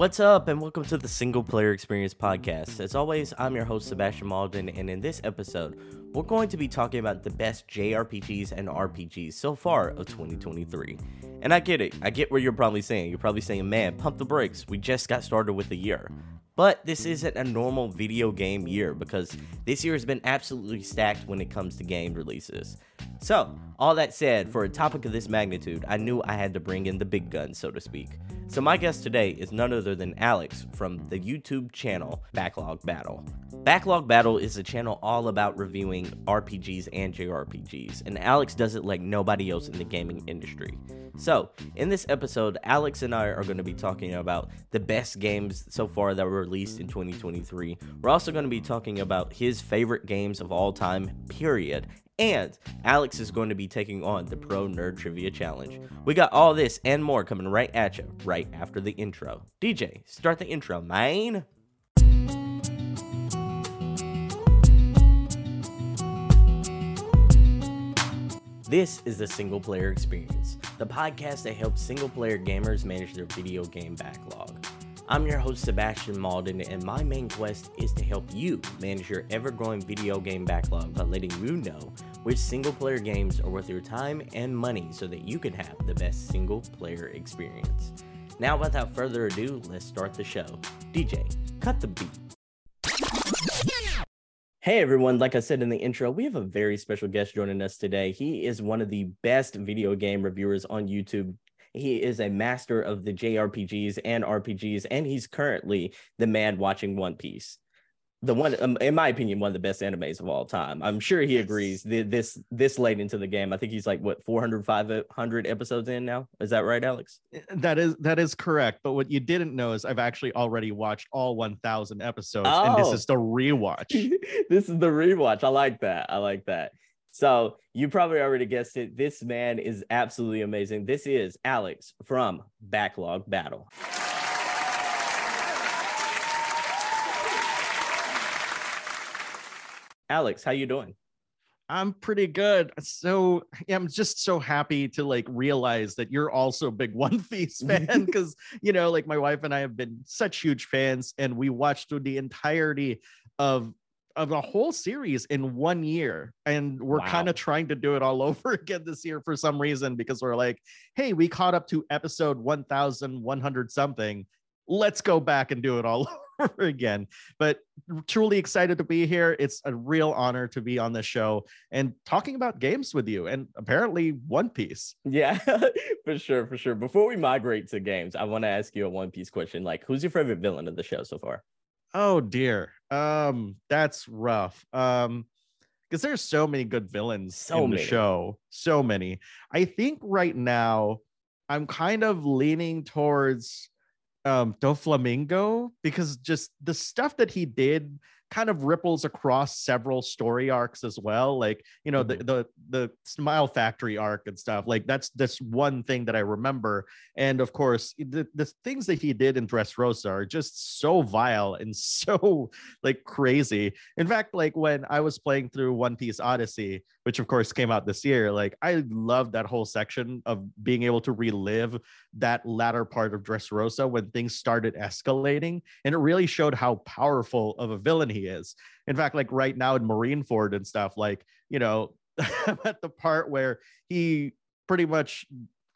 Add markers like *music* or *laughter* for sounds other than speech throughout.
What's up, and welcome to the Single Player Experience Podcast. As always, I'm your host, Sebastian Malden, and in this episode, we're going to be talking about the best JRPGs and RPGs so far of 2023. And I get it, I get what you're probably saying. You're probably saying, man, pump the brakes, we just got started with the year. But this isn't a normal video game year because this year has been absolutely stacked when it comes to game releases. So, all that said, for a topic of this magnitude, I knew I had to bring in the big guns, so to speak. So, my guest today is none other than Alex from the YouTube channel Backlog Battle. Backlog Battle is a channel all about reviewing RPGs and JRPGs, and Alex does it like nobody else in the gaming industry. So, in this episode, Alex and I are going to be talking about the best games so far that were released in 2023. We're also going to be talking about his favorite games of all time, period, and Alex is going to be taking on the Pro Nerd Trivia Challenge. We got all this and more coming right at you right after the intro. DJ, start the intro, man. This is the Single Player Experience, the podcast that helps single player gamers manage their video game backlog. I'm your host, Sebastian Malden, and my main quest is to help you manage your ever growing video game backlog by letting you know which single player games are worth your time and money so that you can have the best single player experience. Now, without further ado, let's start the show. DJ, cut the beat. Hey everyone, like I said in the intro, we have a very special guest joining us today. He is one of the best video game reviewers on YouTube he is a master of the JRPGs and RPGs, and he's currently the man watching One Piece. The one, um, in my opinion, one of the best animes of all time. I'm sure he agrees. The, this this late into the game, I think he's like what 400, 500 episodes in now. Is that right, Alex? Eh, that is that is correct. But what you didn't know is I've actually already watched all 1,000 episodes, oh. and this oh. is the rewatch. *laughs* this is the rewatch. I like that. I like that. So you probably already guessed it. This man is absolutely amazing. This is Alex from Backlog Battle. Alex, how you doing? I'm pretty good. So yeah, I'm just so happy to like realize that you're also a big *laughs* One Piece *laughs* fan because you know, like my wife and I have been such huge fans, and we watched through the entirety of of a whole series in one year and we're wow. kind of trying to do it all *laughs* over again this year for some reason because we're like hey we caught up to episode 1100 something. Let's go back and do it all *laughs* over again. But truly excited to be here. It's a real honor to be on the show and talking about games with you and apparently one piece. Yeah *laughs* for sure for sure. Before we migrate to games i want to ask you a one piece question. Like who's your favorite villain of the show so far Oh dear. Um, that's rough. Um, because there's so many good villains so in many. the show. So many. I think right now I'm kind of leaning towards um Doflamingo because just the stuff that he did kind of ripples across several story arcs as well like you know mm-hmm. the the the smile factory arc and stuff like that's this one thing that i remember and of course the, the things that he did in dressrosa are just so vile and *laughs* so like crazy in fact like when i was playing through one piece odyssey which of course came out this year like i loved that whole section of being able to relive that latter part of dressrosa when things started escalating and it really showed how powerful of a villain he is. In fact, like right now in Marineford and stuff, like, you know, I'm *laughs* at the part where he pretty much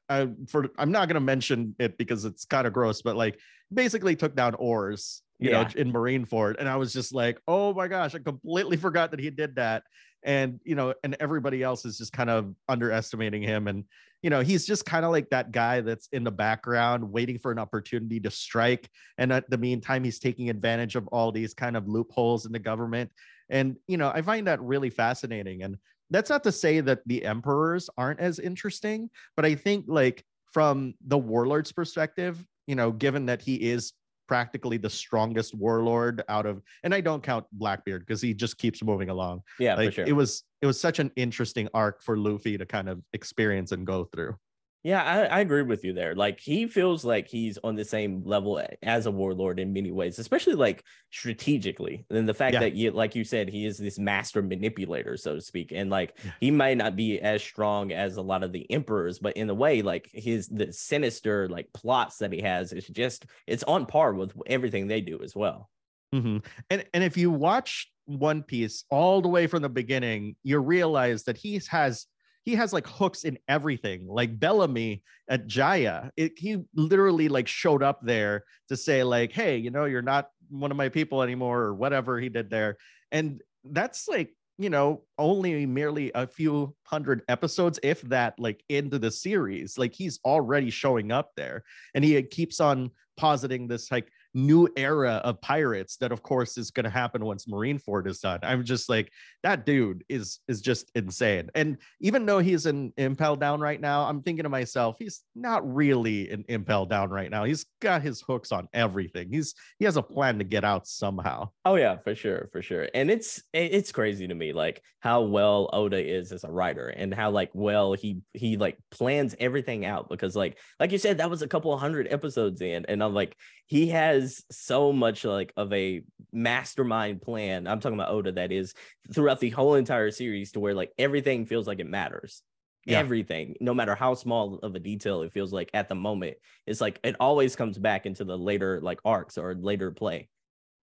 uh, for I'm not gonna mention it because it's kind of gross, but like basically took down oars, you yeah. know, in Marineford. And I was just like, oh my gosh, I completely forgot that he did that. And you know, and everybody else is just kind of underestimating him. And you know, he's just kind of like that guy that's in the background waiting for an opportunity to strike. And at the meantime, he's taking advantage of all these kind of loopholes in the government. And, you know, I find that really fascinating. And that's not to say that the emperors aren't as interesting, but I think like from the warlord's perspective, you know, given that he is practically the strongest warlord out of and I don't count Blackbeard because he just keeps moving along. Yeah, like sure. it was it was such an interesting arc for Luffy to kind of experience and go through. Yeah, I, I, agree with you there. Like he feels like he's on the same level as a warlord in many ways, especially like strategically. And the fact yeah. that you, like you said, he is this master manipulator, so to speak. And like yeah. he might not be as strong as a lot of the emperors, but in a way, like his the sinister like plots that he has is just it's on par with everything they do as well. Mm-hmm. And and if you watch One Piece all the way from the beginning, you realize that he has he has like hooks in everything. Like Bellamy at Jaya, it, he literally like showed up there to say like, "Hey, you know, you're not one of my people anymore," or whatever he did there. And that's like you know only merely a few hundred episodes if that like into the series like he's already showing up there and he keeps on positing this like new era of pirates that of course is going to happen once Marine marineford is done. I'm just like that dude is is just insane. And even though he's in impel down right now i'm thinking to myself he's not really in impel down right now. He's got his hooks on everything. He's he has a plan to get out somehow. Oh yeah for sure for sure. And it's it's crazy to me like how well oda is as a writer and how like well he he like plans everything out because like like you said that was a couple hundred episodes in and i'm like he has so much like of a mastermind plan. I'm talking about Oda that is throughout the whole entire series to where like everything feels like it matters. Yeah. Everything, no matter how small of a detail it feels like at the moment, it's like it always comes back into the later like arcs or later play.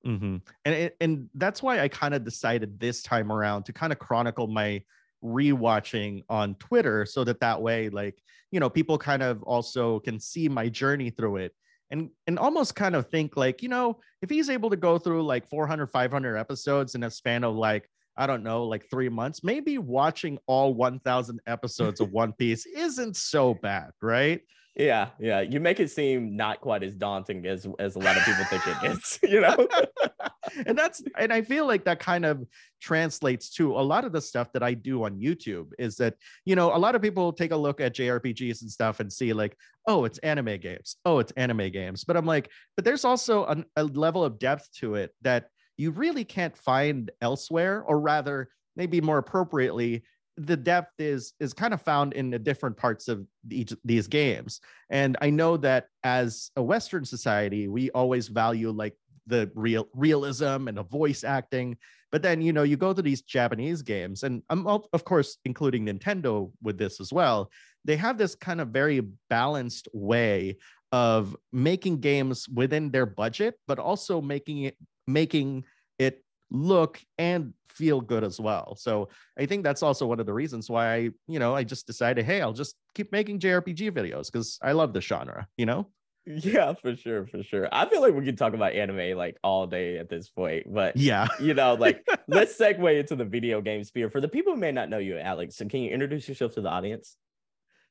Mm-hmm. And and that's why I kind of decided this time around to kind of chronicle my rewatching on Twitter so that that way like you know people kind of also can see my journey through it and and almost kind of think like you know if he's able to go through like 400 500 episodes in a span of like i don't know like three months maybe watching all 1000 episodes of one piece isn't so bad right yeah, yeah. You make it seem not quite as daunting as as a lot of people think it is, *laughs* you know. *laughs* and that's and I feel like that kind of translates to a lot of the stuff that I do on YouTube is that, you know, a lot of people take a look at JRPGs and stuff and see like, oh, it's anime games. Oh, it's anime games. But I'm like, but there's also an, a level of depth to it that you really can't find elsewhere or rather maybe more appropriately the depth is is kind of found in the different parts of each these games and i know that as a western society we always value like the real realism and the voice acting but then you know you go to these japanese games and i'm of course including nintendo with this as well they have this kind of very balanced way of making games within their budget but also making it making it look and feel good as well. So I think that's also one of the reasons why you know, I just decided, hey, I'll just keep making JRPG videos because I love the genre, you know? Yeah, for sure, for sure. I feel like we could talk about anime like all day at this point, but yeah, you know, like *laughs* let's segue into the video game sphere. For the people who may not know you, Alex, so can you introduce yourself to the audience?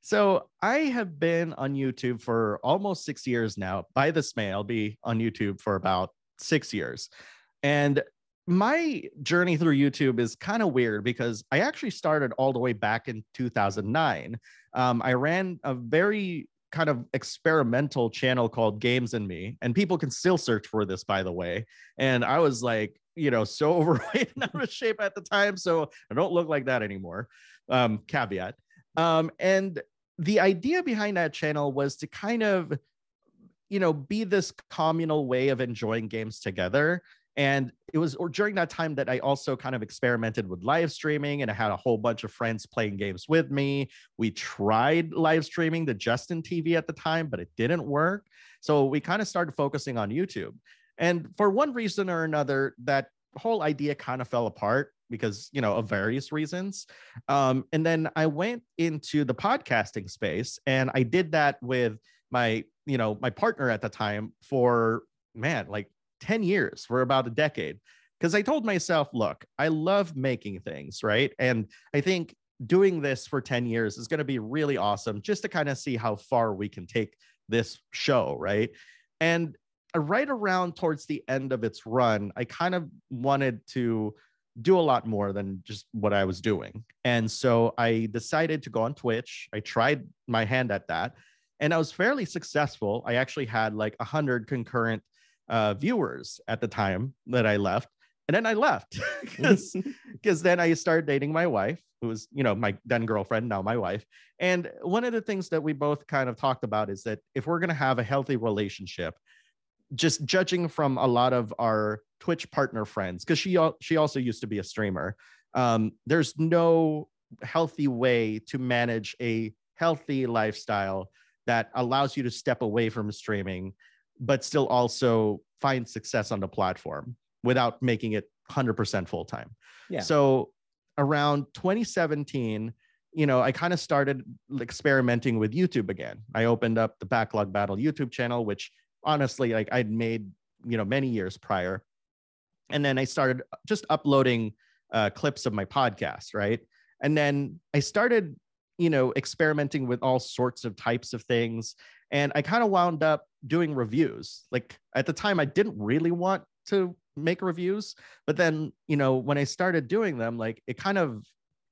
So I have been on YouTube for almost six years now. By this May, I'll be on YouTube for about six years. And my journey through YouTube is kind of weird because I actually started all the way back in 2009. Um, I ran a very kind of experimental channel called Games and Me, and people can still search for this, by the way. And I was like, you know, so *laughs* overweight and out of shape at the time, so I don't look like that anymore. Um, caveat. Um, and the idea behind that channel was to kind of you know be this communal way of enjoying games together and it was or during that time that I also kind of experimented with live streaming and I had a whole bunch of friends playing games with me. We tried live streaming the Justin TV at the time, but it didn't work. So we kind of started focusing on YouTube. And for one reason or another, that whole idea kind of fell apart because, you know, of various reasons. Um, and then I went into the podcasting space and I did that with my, you know, my partner at the time for man, like 10 years, for about a decade. Because I told myself, look, I love making things, right? And I think doing this for 10 years is going to be really awesome just to kind of see how far we can take this show, right? And right around towards the end of its run, I kind of wanted to do a lot more than just what I was doing. And so I decided to go on Twitch. I tried my hand at that and I was fairly successful. I actually had like 100 concurrent uh, viewers at the time that I left. and then I left *laughs* because because *laughs* then I started dating my wife, who was you know my then girlfriend, now my wife. And one of the things that we both kind of talked about is that if we're gonna have a healthy relationship, just judging from a lot of our Twitch partner friends, because she she also used to be a streamer. Um, there's no healthy way to manage a healthy lifestyle that allows you to step away from streaming, but still also find success on the platform without making it 100% full time. Yeah. So around 2017, you know, I kind of started experimenting with YouTube again. I opened up the Backlog Battle YouTube channel, which honestly, like I'd made, you know, many years prior. And then I started just uploading uh, clips of my podcast, right? And then I started, you know, experimenting with all sorts of types of things. And I kind of wound up doing reviews. Like at the time, I didn't really want to make reviews. But then, you know, when I started doing them, like it kind of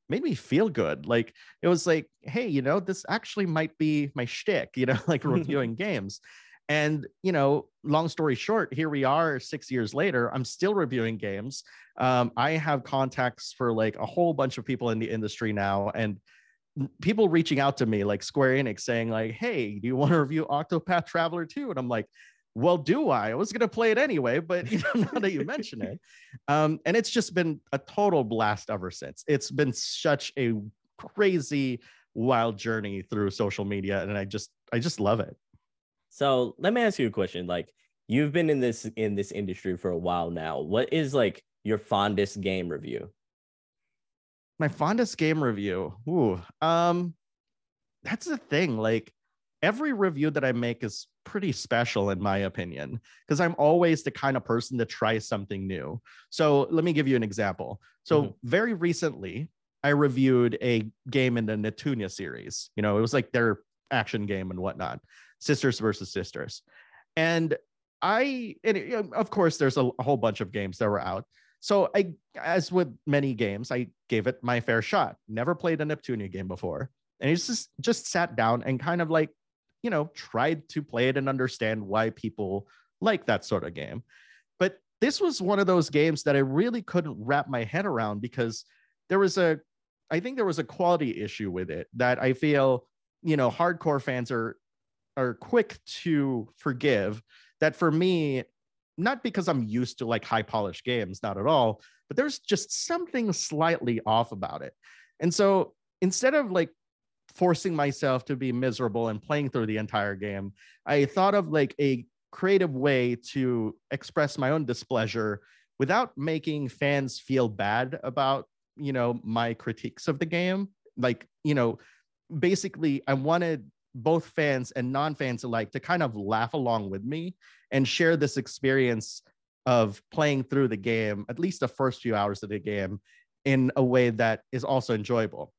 made me feel good. Like it was like, hey, you know, this actually might be my shtick, you know, *laughs* like *laughs* reviewing games. And, you know, long story short, here we are six years later. I'm still reviewing games. Um, I have contacts for like a whole bunch of people in the industry now. And people reaching out to me, like Square Enix, saying, like, hey, do you want to review Octopath Traveler 2? And I'm like, well, do I? I was going to play it anyway, but you know, *laughs* now that you mention it, um, and it's just been a total blast ever since. It's been such a crazy, wild journey through social media, and I just, I just love it. So let me ask you a question. Like, you've been in this in this industry for a while now. What is like your fondest game review? My fondest game review. Ooh, um, that's the thing. Like every review that I make is pretty special in my opinion because I'm always the kind of person to try something new. So let me give you an example. So mm-hmm. very recently, I reviewed a game in the Neptunia series. You know, it was like their action game and whatnot, Sisters versus Sisters, and I and of course there's a, a whole bunch of games that were out. So I, as with many games, I gave it my fair shot. Never played a Neptunia game before, and it's just just sat down and kind of like you know, tried to play it and understand why people like that sort of game. But this was one of those games that I really couldn't wrap my head around because there was a, I think there was a quality issue with it that I feel, you know, hardcore fans are are quick to forgive. That for me, not because I'm used to like high polished games, not at all, but there's just something slightly off about it. And so instead of like forcing myself to be miserable and playing through the entire game. I thought of like a creative way to express my own displeasure without making fans feel bad about, you know, my critiques of the game. Like, you know, basically I wanted both fans and non-fans alike to kind of laugh along with me and share this experience of playing through the game, at least the first few hours of the game, in a way that is also enjoyable.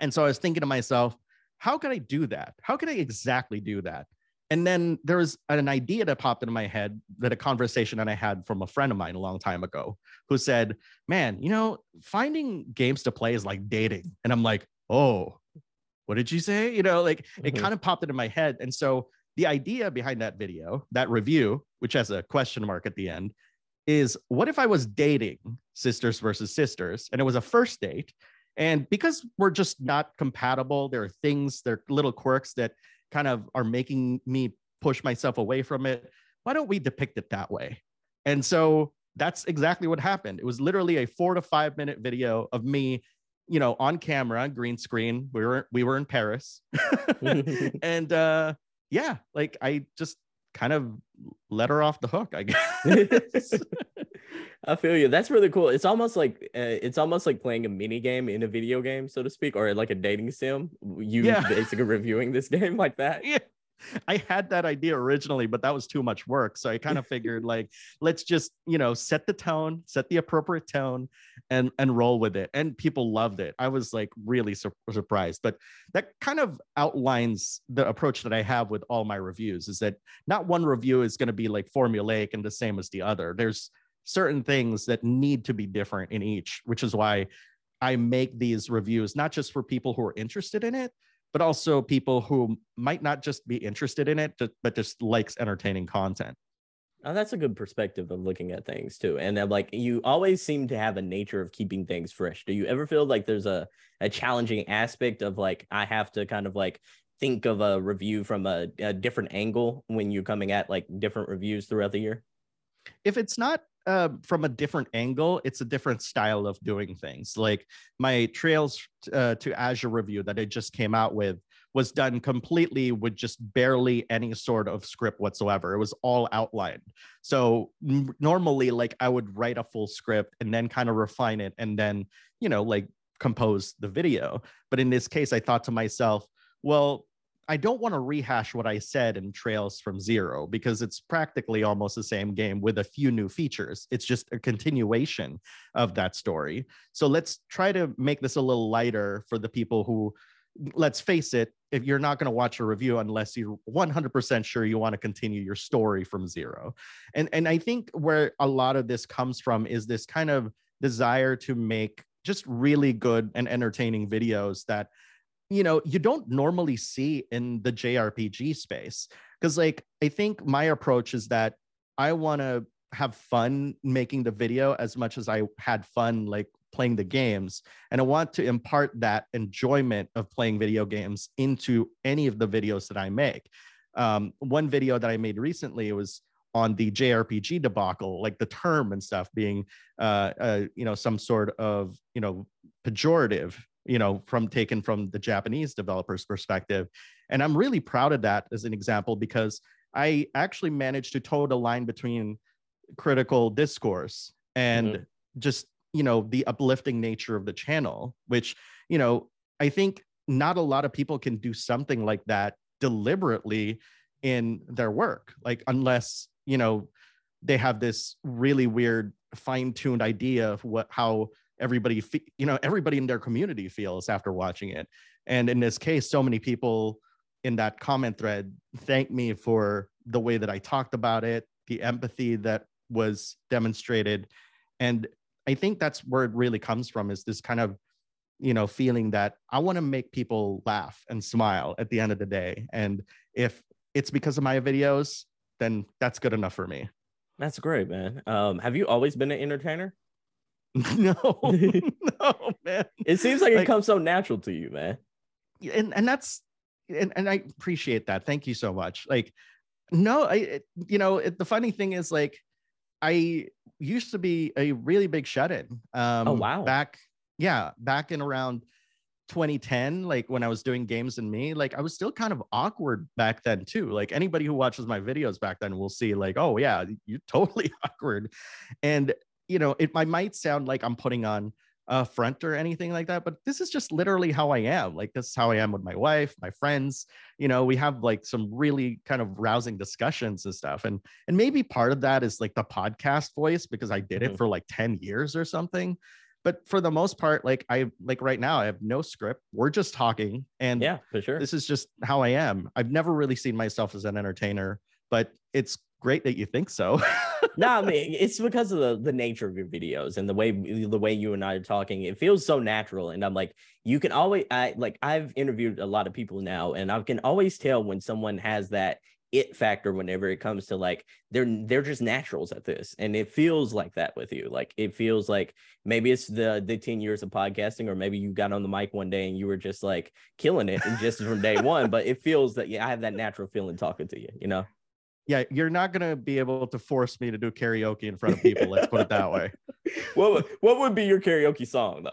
And so I was thinking to myself, how could I do that? How could I exactly do that? And then there was an idea that popped into my head that a conversation that I had from a friend of mine a long time ago who said, Man, you know, finding games to play is like dating. And I'm like, Oh, what did you say? You know, like mm-hmm. it kind of popped into my head. And so the idea behind that video, that review, which has a question mark at the end, is what if I was dating sisters versus sisters and it was a first date and because we're just not compatible, there are things, there are little quirks that kind of are making me push myself away from it. Why don't we depict it that way? And so that's exactly what happened. It was literally a four to five minute video of me, you know, on camera, green screen. We were we were in Paris, *laughs* *laughs* and uh, yeah, like I just kind of let her off the hook, I guess. *laughs* I feel you. That's really cool. It's almost like uh, it's almost like playing a mini game in a video game, so to speak, or like a dating sim. You yeah. basically reviewing this *laughs* game like that. Yeah. *laughs* I had that idea originally, but that was too much work. So I kind of *laughs* figured like, let's just, you know, set the tone, set the appropriate tone and and roll with it. And people loved it. I was like really sur- surprised. But that kind of outlines the approach that I have with all my reviews is that not one review is going to be like formulaic and the same as the other. There's certain things that need to be different in each, which is why I make these reviews not just for people who are interested in it, but also people who might not just be interested in it, but just likes entertaining content. Oh, that's a good perspective of looking at things too. And then, like, you always seem to have a nature of keeping things fresh. Do you ever feel like there's a, a challenging aspect of like, I have to kind of like think of a review from a, a different angle when you're coming at like different reviews throughout the year? If it's not uh, from a different angle, it's a different style of doing things. Like my Trails uh, to Azure review that I just came out with was done completely with just barely any sort of script whatsoever. It was all outlined. So normally, like I would write a full script and then kind of refine it and then, you know, like compose the video. But in this case, I thought to myself, well, I don't want to rehash what I said in Trails from Zero because it's practically almost the same game with a few new features. It's just a continuation of that story. So let's try to make this a little lighter for the people who let's face it, if you're not going to watch a review unless you're 100% sure you want to continue your story from zero. And and I think where a lot of this comes from is this kind of desire to make just really good and entertaining videos that you know you don't normally see in the JRPG space because like I think my approach is that I want to have fun making the video as much as I had fun like playing the games and i want to impart that enjoyment of playing video games into any of the videos that i make. Um, one video that i made recently it was on the jrpg debacle like the term and stuff being uh, uh, you know some sort of you know pejorative you know from taken from the japanese developers perspective and i'm really proud of that as an example because i actually managed to toe the line between critical discourse and mm-hmm. just you know the uplifting nature of the channel which you know i think not a lot of people can do something like that deliberately in their work like unless you know they have this really weird fine-tuned idea of what how everybody fe- you know everybody in their community feels after watching it and in this case so many people in that comment thread thanked me for the way that i talked about it the empathy that was demonstrated and I think that's where it really comes from is this kind of, you know, feeling that I want to make people laugh and smile at the end of the day. And if it's because of my videos, then that's good enough for me. That's great, man. Um, have you always been an entertainer? *laughs* no, *laughs* no, man. It seems like, like, it comes so natural to you, man. And and that's and, and I appreciate that. Thank you so much. Like, no, I you know, it, the funny thing is like I used to be a really big shut-in. Oh, um, oh wow! Back, yeah, back in around 2010, like when I was doing games and me, like I was still kind of awkward back then too. Like anybody who watches my videos back then will see, like, oh yeah, you're totally *laughs* awkward. And you know, it I might sound like I'm putting on a front or anything like that but this is just literally how i am. Like this is how i am with my wife my friends. You know we have like some really kind of rousing discussions and stuff. And and maybe part of that is like the podcast voice because i did mm-hmm. it for like 10 years or something. But for the most part like i like right now i have no script. We're just talking and yeah for sure. this is just how i am. I've never really seen myself as an entertainer but it's great that you think so *laughs* no, I mean it's because of the, the nature of your videos and the way the way you and I are talking. It feels so natural, and I'm like, you can always I like I've interviewed a lot of people now, and I can always tell when someone has that it factor whenever it comes to like they're they're just naturals at this and it feels like that with you like it feels like maybe it's the the 10 years of podcasting or maybe you got on the mic one day and you were just like killing it and just from day one but it feels that yeah i have that natural feeling talking to you you know yeah, you're not gonna be able to force me to do karaoke in front of people. let's put it that way. *laughs* What what would be your karaoke song though?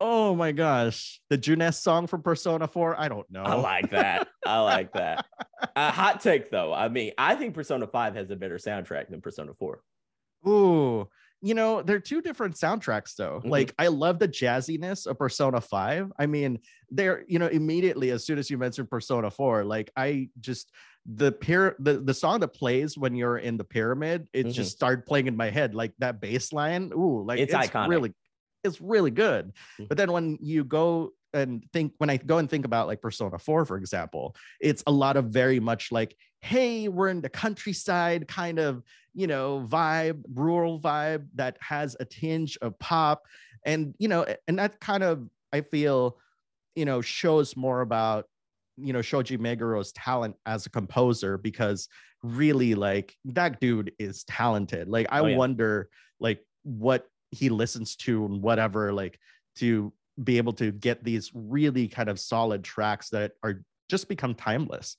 Oh my gosh, the Junes song from Persona 4. I don't know. I like that. I like that. A *laughs* uh, hot take though. I mean, I think Persona 5 has a better soundtrack than Persona 4. Ooh, you know, they're two different soundtracks though. Mm-hmm. Like I love the jazziness of Persona 5. I mean, they're, you know, immediately as soon as you mentioned Persona 4, like I just the pyra- the, the song that plays when you're in the pyramid, it mm-hmm. just started playing in my head, like that bass line. Ooh, like it's, it's iconic. really it's really good. Mm-hmm. But then when you go and think when I go and think about like Persona 4, for example, it's a lot of very much like, hey, we're in the countryside kind of, you know, vibe, rural vibe that has a tinge of pop. And, you know, and that kind of, I feel, you know, shows more about you know shoji meguro's talent as a composer because really like that dude is talented. Like I oh, yeah. wonder like what he listens to and whatever like to be able to get these really kind of solid tracks that are just become timeless.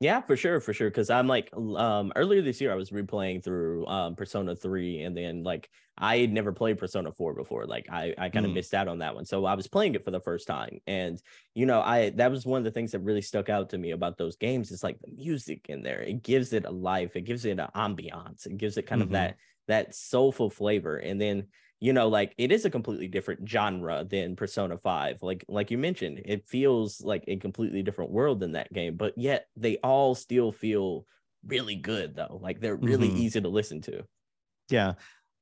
Yeah, for sure, for sure. Because I'm like, um, earlier this year I was replaying through um Persona Three, and then like I had never played Persona Four before. Like I, I kind of mm. missed out on that one, so I was playing it for the first time. And you know, I that was one of the things that really stuck out to me about those games. Is like the music in there. It gives it a life. It gives it an ambiance. It gives it kind mm-hmm. of that that soulful flavor. And then you know like it is a completely different genre than persona 5 like like you mentioned it feels like a completely different world than that game but yet they all still feel really good though like they're really mm-hmm. easy to listen to yeah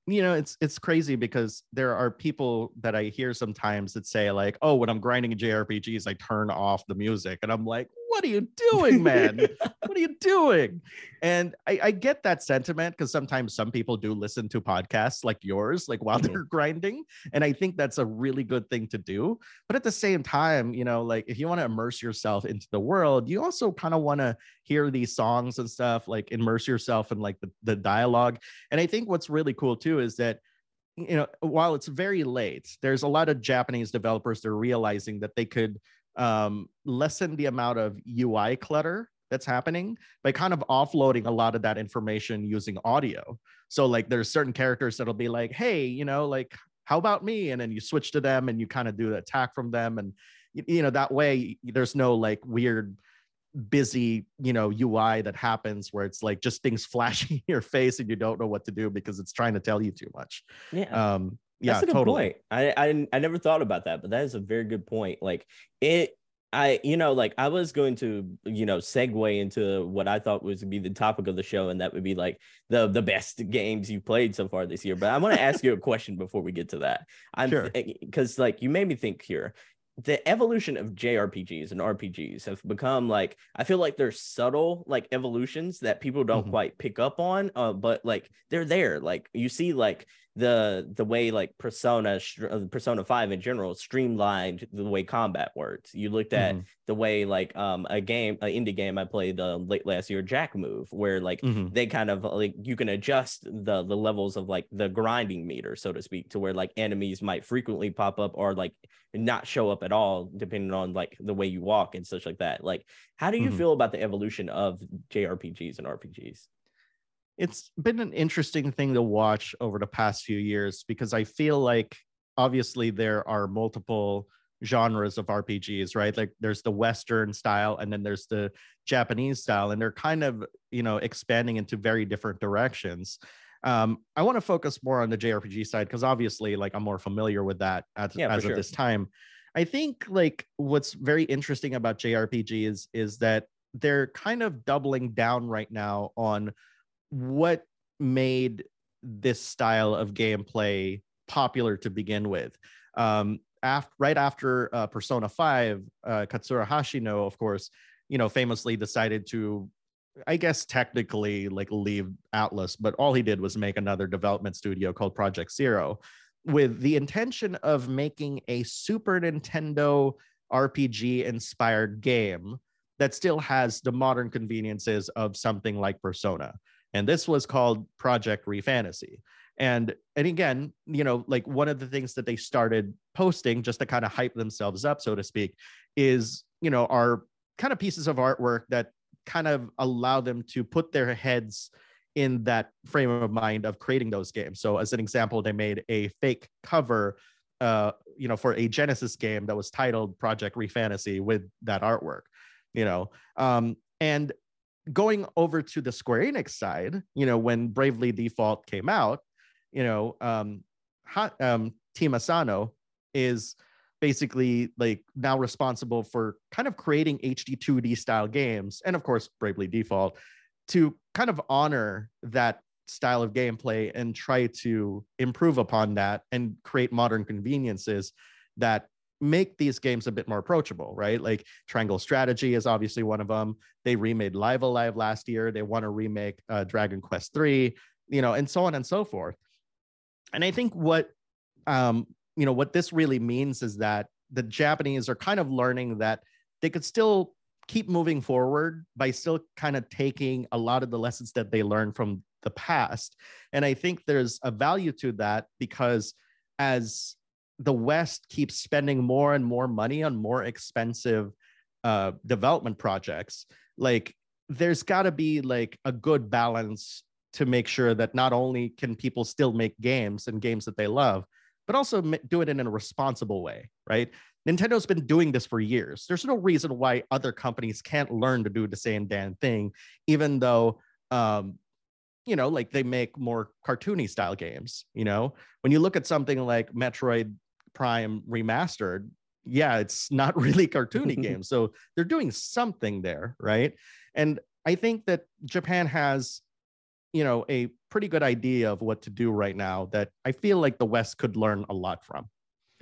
you know it's it's crazy because there are people that i hear sometimes that say like oh when i'm grinding jrpgs i turn off the music and i'm like what are you doing, man? *laughs* what are you doing? And I, I get that sentiment because sometimes some people do listen to podcasts like yours, like while mm-hmm. they're grinding. And I think that's a really good thing to do. But at the same time, you know, like if you want to immerse yourself into the world, you also kind of want to hear these songs and stuff, like immerse yourself in like the, the dialogue. And I think what's really cool too is that you know while it's very late there's a lot of japanese developers they're realizing that they could um, lessen the amount of UI clutter that's happening by kind of offloading a lot of that information using audio. So like there's certain characters that'll be like, hey, you know, like how about me? And then you switch to them and you kind of do the attack from them. And you know, that way there's no like weird busy, you know, UI that happens where it's like just things *laughs* flashing in your face and you don't know what to do because it's trying to tell you too much. Yeah. Um, yeah, that's a good totally. point. I, I I never thought about that, but that is a very good point. Like it, I you know like I was going to you know segue into what I thought was to be the topic of the show, and that would be like the the best *laughs* games you played so far this year. But I want to ask you a question before we get to that. I'm because sure. like you made me think here the evolution of JRPGs and RPGs have become like I feel like they're subtle like evolutions that people don't mm-hmm. quite pick up on uh, but like they're there like you see like the the way like persona uh, persona 5 in general streamlined the way combat works you looked at mm-hmm. the way like um a game an indie game i played uh, late last year jack move where like mm-hmm. they kind of like you can adjust the the levels of like the grinding meter so to speak to where like enemies might frequently pop up or like not show up at all depending on like the way you walk and such like that like how do you mm-hmm. feel about the evolution of jrpgs and rpgs it's been an interesting thing to watch over the past few years because I feel like obviously there are multiple genres of RPGs, right? Like there's the Western style and then there's the Japanese style, and they're kind of, you know, expanding into very different directions. Um, I want to focus more on the JRPG side because obviously, like, I'm more familiar with that as, yeah, as of sure. this time. I think like what's very interesting about JRPGs is that they're kind of doubling down right now on what made this style of gameplay popular to begin with. Um, after, right after uh, Persona 5, uh, Katsura Hashino, of course, you know, famously decided to, I guess, technically like leave Atlus, but all he did was make another development studio called Project Zero with the intention of making a Super Nintendo RPG inspired game that still has the modern conveniences of something like Persona and this was called Project Refantasy. And and again, you know, like one of the things that they started posting just to kind of hype themselves up, so to speak, is you know, are kind of pieces of artwork that kind of allow them to put their heads in that frame of mind of creating those games. So as an example, they made a fake cover uh, you know, for a Genesis game that was titled Project Refantasy with that artwork, you know. Um, and going over to the Square Enix side, you know, when Bravely Default came out, you know, um, ha- um, Team Asano is basically like now responsible for kind of creating HD 2D style games, and of course, Bravely Default to kind of honor that style of gameplay and try to improve upon that and create modern conveniences that make these games a bit more approachable, right? Like Triangle Strategy is obviously one of them. They remade Live A Live last year. They want to remake uh, Dragon Quest 3, you know, and so on and so forth. And I think what um, you know, what this really means is that the Japanese are kind of learning that they could still keep moving forward by still kind of taking a lot of the lessons that they learned from the past. And I think there's a value to that because as the West keeps spending more and more money on more expensive uh, development projects, like there's got to be like a good balance to make sure that not only can people still make games and games that they love, but also do it in a responsible way, right? Nintendo's been doing this for years. There's no reason why other companies can't learn to do the same damn thing, even though, um, you know, like they make more cartoony style games. You know, when you look at something like Metroid Prime Remastered, yeah, it's not *laughs* really cartoony *laughs* games. So they're doing something there, right? And I think that Japan has, you know, a pretty good idea of what to do right now that I feel like the West could learn a lot from.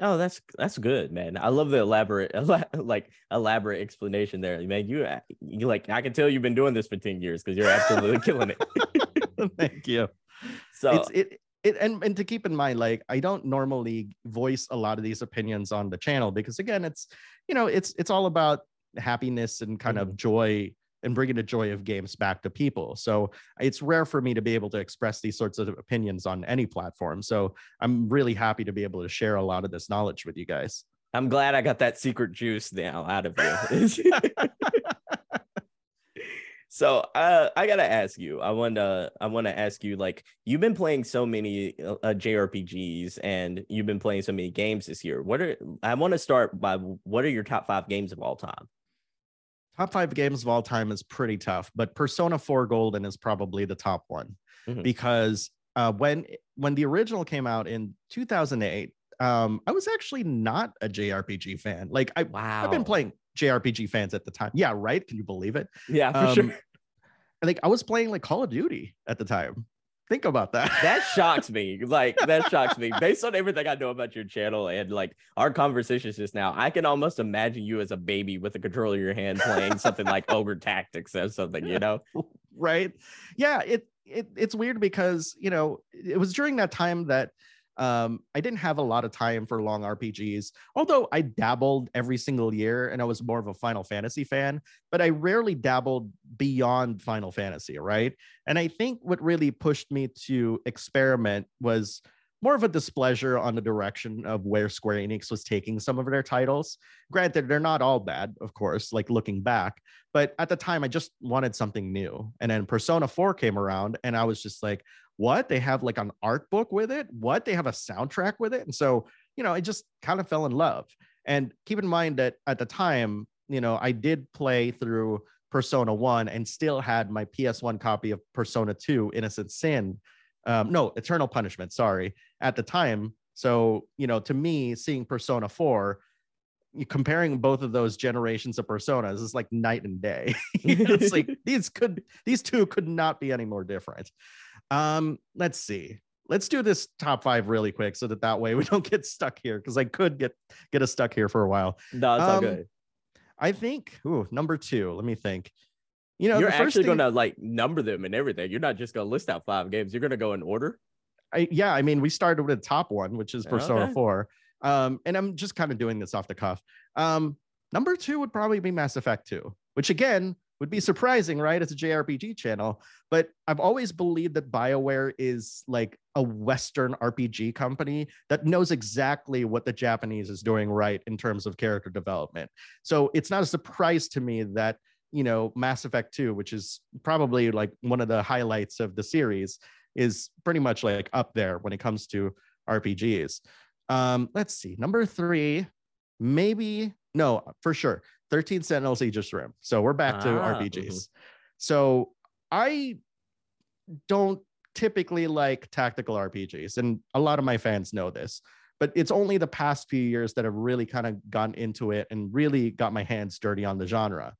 Oh, that's that's good, man. I love the elaborate, *laughs* like elaborate explanation there, man. You you like I can tell you've been doing this for ten years because you're absolutely killing it. Thank you. So it's it. It, and, and to keep in mind like i don't normally voice a lot of these opinions on the channel because again it's you know it's it's all about happiness and kind mm-hmm. of joy and bringing the joy of games back to people. So it's rare for me to be able to express these sorts of opinions on any platform. So I'm really happy to be able to share a lot of this knowledge with you guys. I'm glad I got that secret juice now out of you. *laughs* *laughs* *laughs* so uh, I gotta ask you. I want to. I want to ask you. Like you've been playing so many uh, JRPGs, and you've been playing so many games this year. What are? I want to start by what are your top five games of all time? top five games of all time is pretty tough, but Persona 4 Golden is probably the top one mm-hmm. because uh, when when the original came out in 2008, um, I was actually not a JRPG fan. Like I, wow. I've been playing JRPG fans at the time. Yeah, right. Can you believe it? Yeah, for um, sure. I think I was playing like Call of Duty at the time. Think about that. *laughs* that shocks me. Like that shocks me. *laughs* Based on everything I know about your channel and like our conversations just now, I can almost imagine you as a baby with a controller in your hand playing something like *laughs* Ogre Tactics or something, you know? Right. Yeah. It, it it's weird because, you know, it was during that time that um, I didn't have a lot of time for long RPGs, although I dabbled every single year and I was more of a Final Fantasy fan, but I rarely dabbled beyond Final Fantasy, right? And I think what really pushed me to experiment was more of a displeasure on the direction of where Square Enix was taking some of their titles. Granted, they're not all bad, of course, like looking back, but at the time I just wanted something new. And then Persona 4 came around and I was just like, what? They have like an art book with it? What? They have a soundtrack with it? And so, you know, I just kind of fell in love. And keep in mind that at the time, you know, I did play through Persona 1 and still had my PS1 copy of Persona 2 Innocent Sin. Um, no, Eternal Punishment, sorry, at the time. So, you know, to me, seeing Persona 4, comparing both of those generations of personas is like night and day. *laughs* it's like *laughs* these could these two could not be any more different. Um, let's see. Let's do this top five really quick so that that way *laughs* we don't get stuck here because I could get get us stuck here for a while. No, it's um, all good. I think. Ooh, number two. Let me think. You know, you're actually thing, gonna like number them and everything. You're not just gonna list out five games. You're gonna go in order. I, yeah, I mean, we started with the top one, which is Persona okay. 4. Um, and I'm just kind of doing this off the cuff. Um, number two would probably be Mass Effect 2, which again would be surprising, right? It's a JRPG channel, but I've always believed that BioWare is like a Western RPG company that knows exactly what the Japanese is doing right in terms of character development. So it's not a surprise to me that, you know, Mass Effect 2, which is probably like one of the highlights of the series, is pretty much like up there when it comes to RPGs. Um, let's see, number three, maybe no, for sure. 13 Sentinels Aegis Rim. So we're back ah, to RPGs. Mm-hmm. So I don't typically like tactical RPGs, and a lot of my fans know this. But it's only the past few years that I've really kind of gone into it and really got my hands dirty on the genre.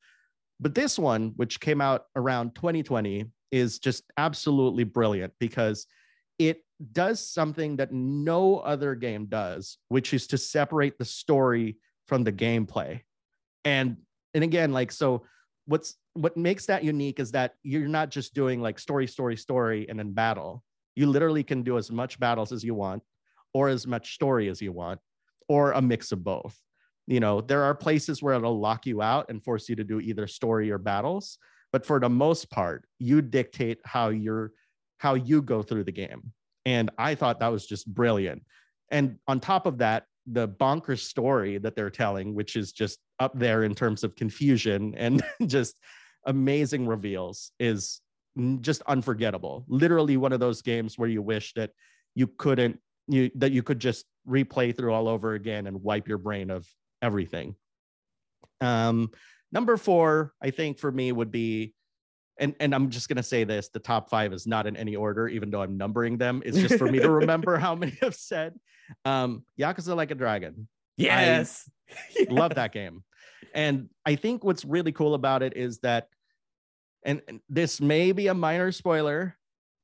But this one, which came out around 2020, is just absolutely brilliant because it does something that no other game does, which is to separate the story from the gameplay and and again like so what's what makes that unique is that you're not just doing like story story story and then battle you literally can do as much battles as you want or as much story as you want or a mix of both you know, there are places where it'll lock you out and force you to do either story or battles, but for the most part, you dictate how you're how you go through the game. And I thought that was just brilliant. And on top of that, the bonkers story that they're telling, which is just up there in terms of confusion *laughs* and just amazing reveals, is just unforgettable. Literally one of those games where you wish that you couldn't you that you could just replay through all over again and wipe your brain of everything. Um, number four, I think for me would be, and and I'm just gonna say this: the top five is not in any order, even though I'm numbering them. It's just for me to *laughs* remember how many I've said. Um, Yakuza Like a Dragon. Yes, *laughs* love that game, and I think what's really cool about it is that, and, and this may be a minor spoiler,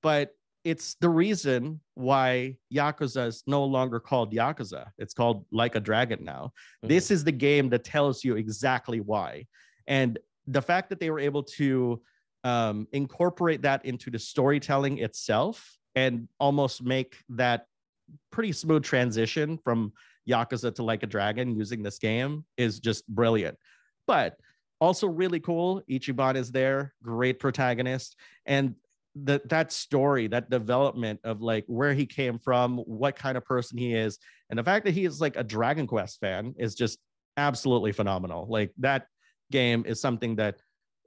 but it's the reason why Yakuza is no longer called Yakuza. It's called Like a Dragon now. Mm-hmm. This is the game that tells you exactly why. And the fact that they were able to um, incorporate that into the storytelling itself and almost make that pretty smooth transition from Yakuza to Like a Dragon using this game is just brilliant. But also really cool. Ichiban is there, great protagonist. And that that story that development of like where he came from what kind of person he is and the fact that he is like a dragon quest fan is just absolutely phenomenal like that game is something that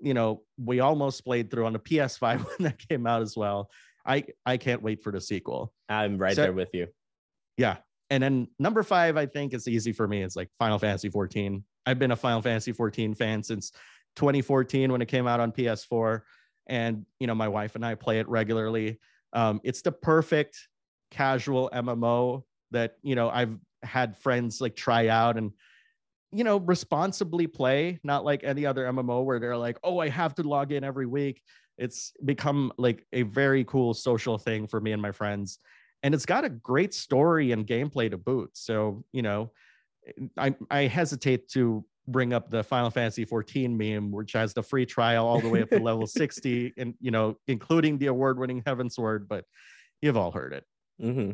you know we almost played through on the ps5 *laughs* when that came out as well. I i can't wait for the sequel. I'm right so, there with you. Yeah. And then number five i think is easy for me. It's like final fantasy 14 i've been a final fantasy 14 fan since 2014 when it came out on ps4 and you know my wife and I play it regularly. Um, it's the perfect casual MMO that you know I've had friends like try out and you know responsibly play, not like any other MMO where they're like, oh, I have to log in every week. It's become like a very cool social thing for me and my friends, and it's got a great story and gameplay to boot. So you know, I I hesitate to bring up the Final Fantasy 14 meme, which has the free trial all the way up to level *laughs* 60, and you know, including the award-winning Heavensward. But you've all heard it. Mm-hmm.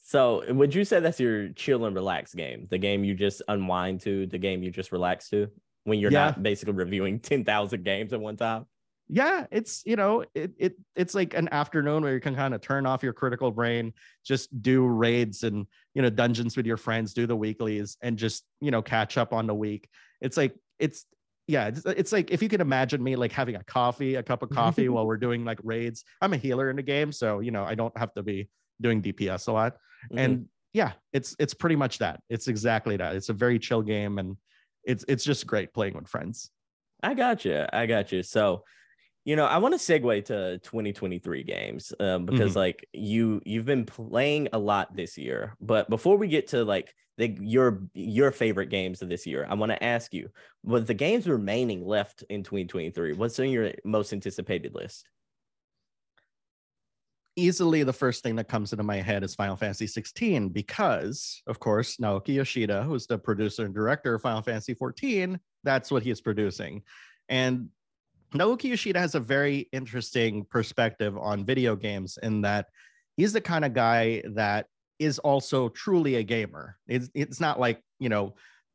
So, eh, would you say that's your chill and relax game? The game you just unwind to, the game you just relax to, when you're yeah. not basically reviewing *laughs* 10,000 games at one time? yeah it's you know it, it it's like an afternoon where you can kind of turn off your critical brain just do raids and you know dungeons with your friends do the weeklies and just you know catch up on the week it's like it's yeah it's, it's like if you can imagine me like having a coffee a cup of coffee *laughs* while we're doing like raids i'm a healer in the game so you know i don't have to be doing dps a lot. Mm-hmm. and yeah it's it's pretty much that. It's exactly that. It's a very chill game and it's it's just great playing with friends. I got you i got you so you know i want to segue to 2023 games um, because mm-hmm. like you you've been playing a lot this year. But before we get to like the your your favorite games of this year i want to ask you with the games remaining left in 2023 what's on your most anticipated list easily the first thing that comes into my head is Final Fantasy 16 because, of course, Naoki Yoshida, who's the producer and director of Final Fantasy 14, that's what he is producing. And Naoki Yoshida has a very interesting perspective on video games in that he's the kind of guy that is also truly a gamer. It's, it's not like, you know,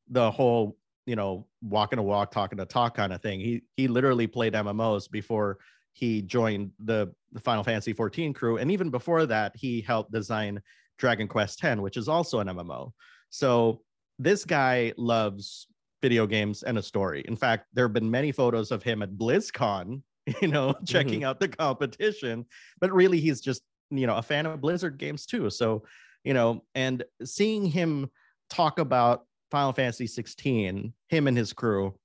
the whole, you know, walking a walk, talking a talk kind of thing. He he literally played MMOs before he joined the, the Final Fantasy 14 crew. And even before that, he helped design Dragon Quest X, which is also an MMO. So this guy loves video games and a story. In fact, there have been many photos of him at BlizzCon, *laughs* you know, checking mm-hmm. out the competition, but really he's just, you know, a fan of Blizzard games too. So, you know, and seeing him talk about Final Fantasy 16, him and his crew,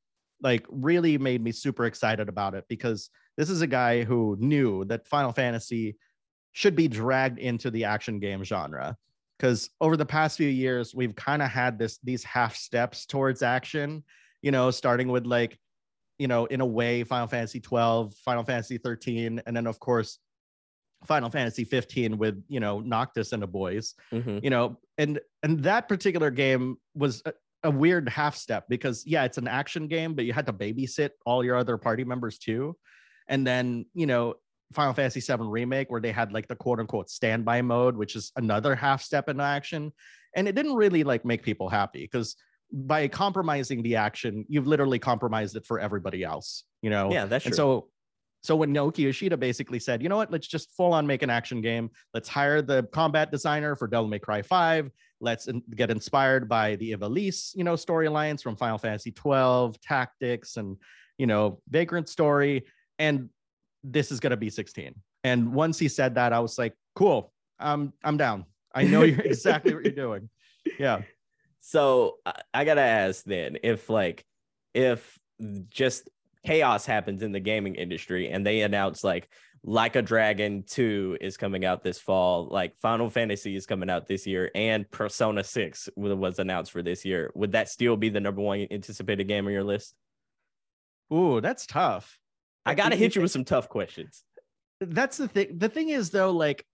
like really made me super excited about it because this is a guy who knew that Final Fantasy should be dragged into the action game genre because over the past few years we've kind of had this these half steps towards action you know starting with like you know in a way final fantasy 12 final fantasy 13 and then of course final fantasy 15 with you know noctis and the boys mm-hmm. you know and and that particular game was a, a weird half step because yeah it's an action game but you had to babysit all your other party members too and then you know Final Fantasy VII remake where they had like the quote unquote standby mode, which is another half step into action, and it didn't really like make people happy because by compromising the action, you've literally compromised it for everybody else. You know. Yeah, that's true. And so so when Naoki Yoshida basically said, you know what, let's just full on make an action game. Let's hire the combat designer for Devil May Cry 5. Let's in- get inspired by the Ivalice, you know, storylines from Final Fantasy 12, Tactics, and you know, Vagrant story. And this is gonna be 16. And once he said that, I was like, cool, I'm I'm down. I know you're *laughs* exactly what you're doing. Yeah. So uh, I gotta ask then, if like if just chaos happens in the gaming industry and they announce like like a dragon 2 is coming out this fall like final fantasy is coming out this year and persona 6 was announced for this year would that still be the number one anticipated game on your list Ooh, that's tough i gotta hit you with some tough questions that's the thing the thing is though like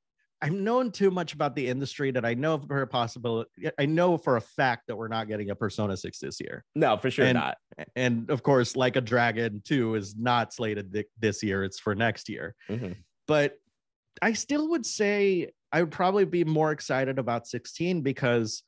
I've known too much about the industry that I know for a possibility. I know for a fact that we're not getting a Persona 6 this year. No, for sure and, not. And of course, like a Dragon 2 is not slated th- this year, it's for next year. Mm-hmm. But I still would say I would probably be more excited about 16 because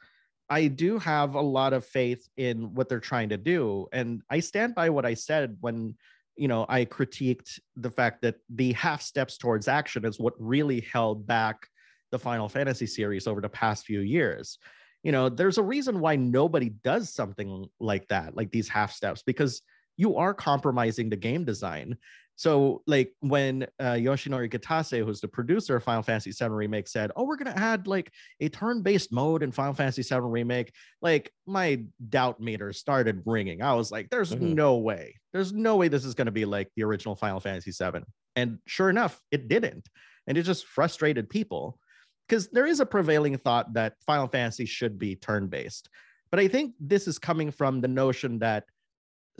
I do have a lot of faith in what they're trying to do. And I stand by what I said when you know, I critiqued the fact that the half steps towards action is what really held back the Final Fantasy series over the past few years. You know, there's a reason why nobody does something like that, like these half steps, because you are compromising the game design. So, like when uh, Yoshinori Kitase, who's the producer of Final Fantasy VII Remake, said, "Oh, we're gonna add like a turn-based mode in Final Fantasy VII Remake," like my doubt meter started ringing. I was like, "There's mm-hmm. no way. There's no way this is gonna be like the original Final Fantasy VII." And sure enough, it didn't, and it just frustrated people because there is a prevailing thought that Final Fantasy should be turn-based, but I think this is coming from the notion that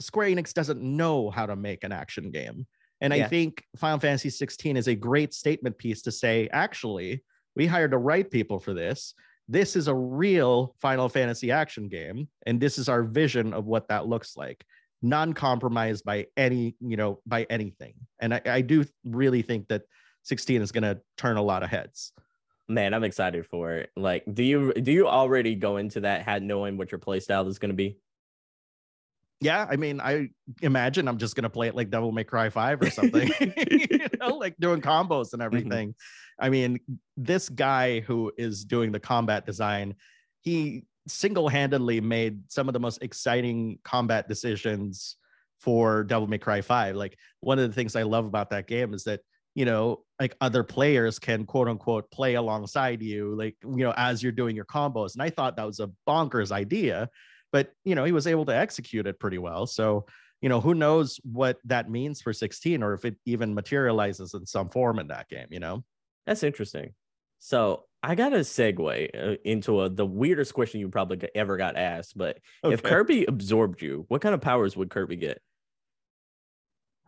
Square Enix doesn't know how to make an action game and yeah. I think Final Fantasy 16 is a great statement piece to say, actually, we hired the right people for this. This is a real Final Fantasy action game, and this is our vision of what that looks like, non-compromised by any, you know, by anything. And I, I do really think that 16 is going to turn a lot of heads. Man, I'm excited for it. Like, do you do you already go into that had knowing what your playstyle is going to be? Yeah, I mean, I imagine I'm just gonna play it like Devil May Cry Five or something, *laughs* you know, *laughs* like doing combos and mm-hmm. everything. Mm-hmm. I mean, this guy who is doing the combat design, he single-handedly made some of the most exciting combat decisions for Devil May Cry Five. Like one of the things I love about that game is that you know, like other players can quote unquote play alongside you, like you know, as you're doing your combos. And I thought that was a bonkers idea but you know he was able to execute it pretty well so you know who knows what that means for 16 or if it even materializes in some form in that game you know that's interesting so i got a segue uh, into a, the weirdest question you probably ever got asked but okay. if kirby absorbed you what kind of powers would kirby get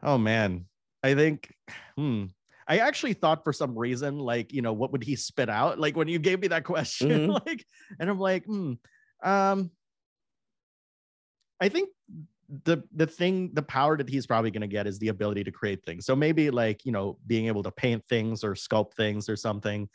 oh man i think hmm I actually thought for some reason, like, you know, what would he spit out? Like when you gave me that question, mm-hmm. *laughs* like, and I'm like, hmm, um, I think the the thing the power that he's probably going to get is the ability to create things. So maybe like you know being able to paint things or sculpt things or something.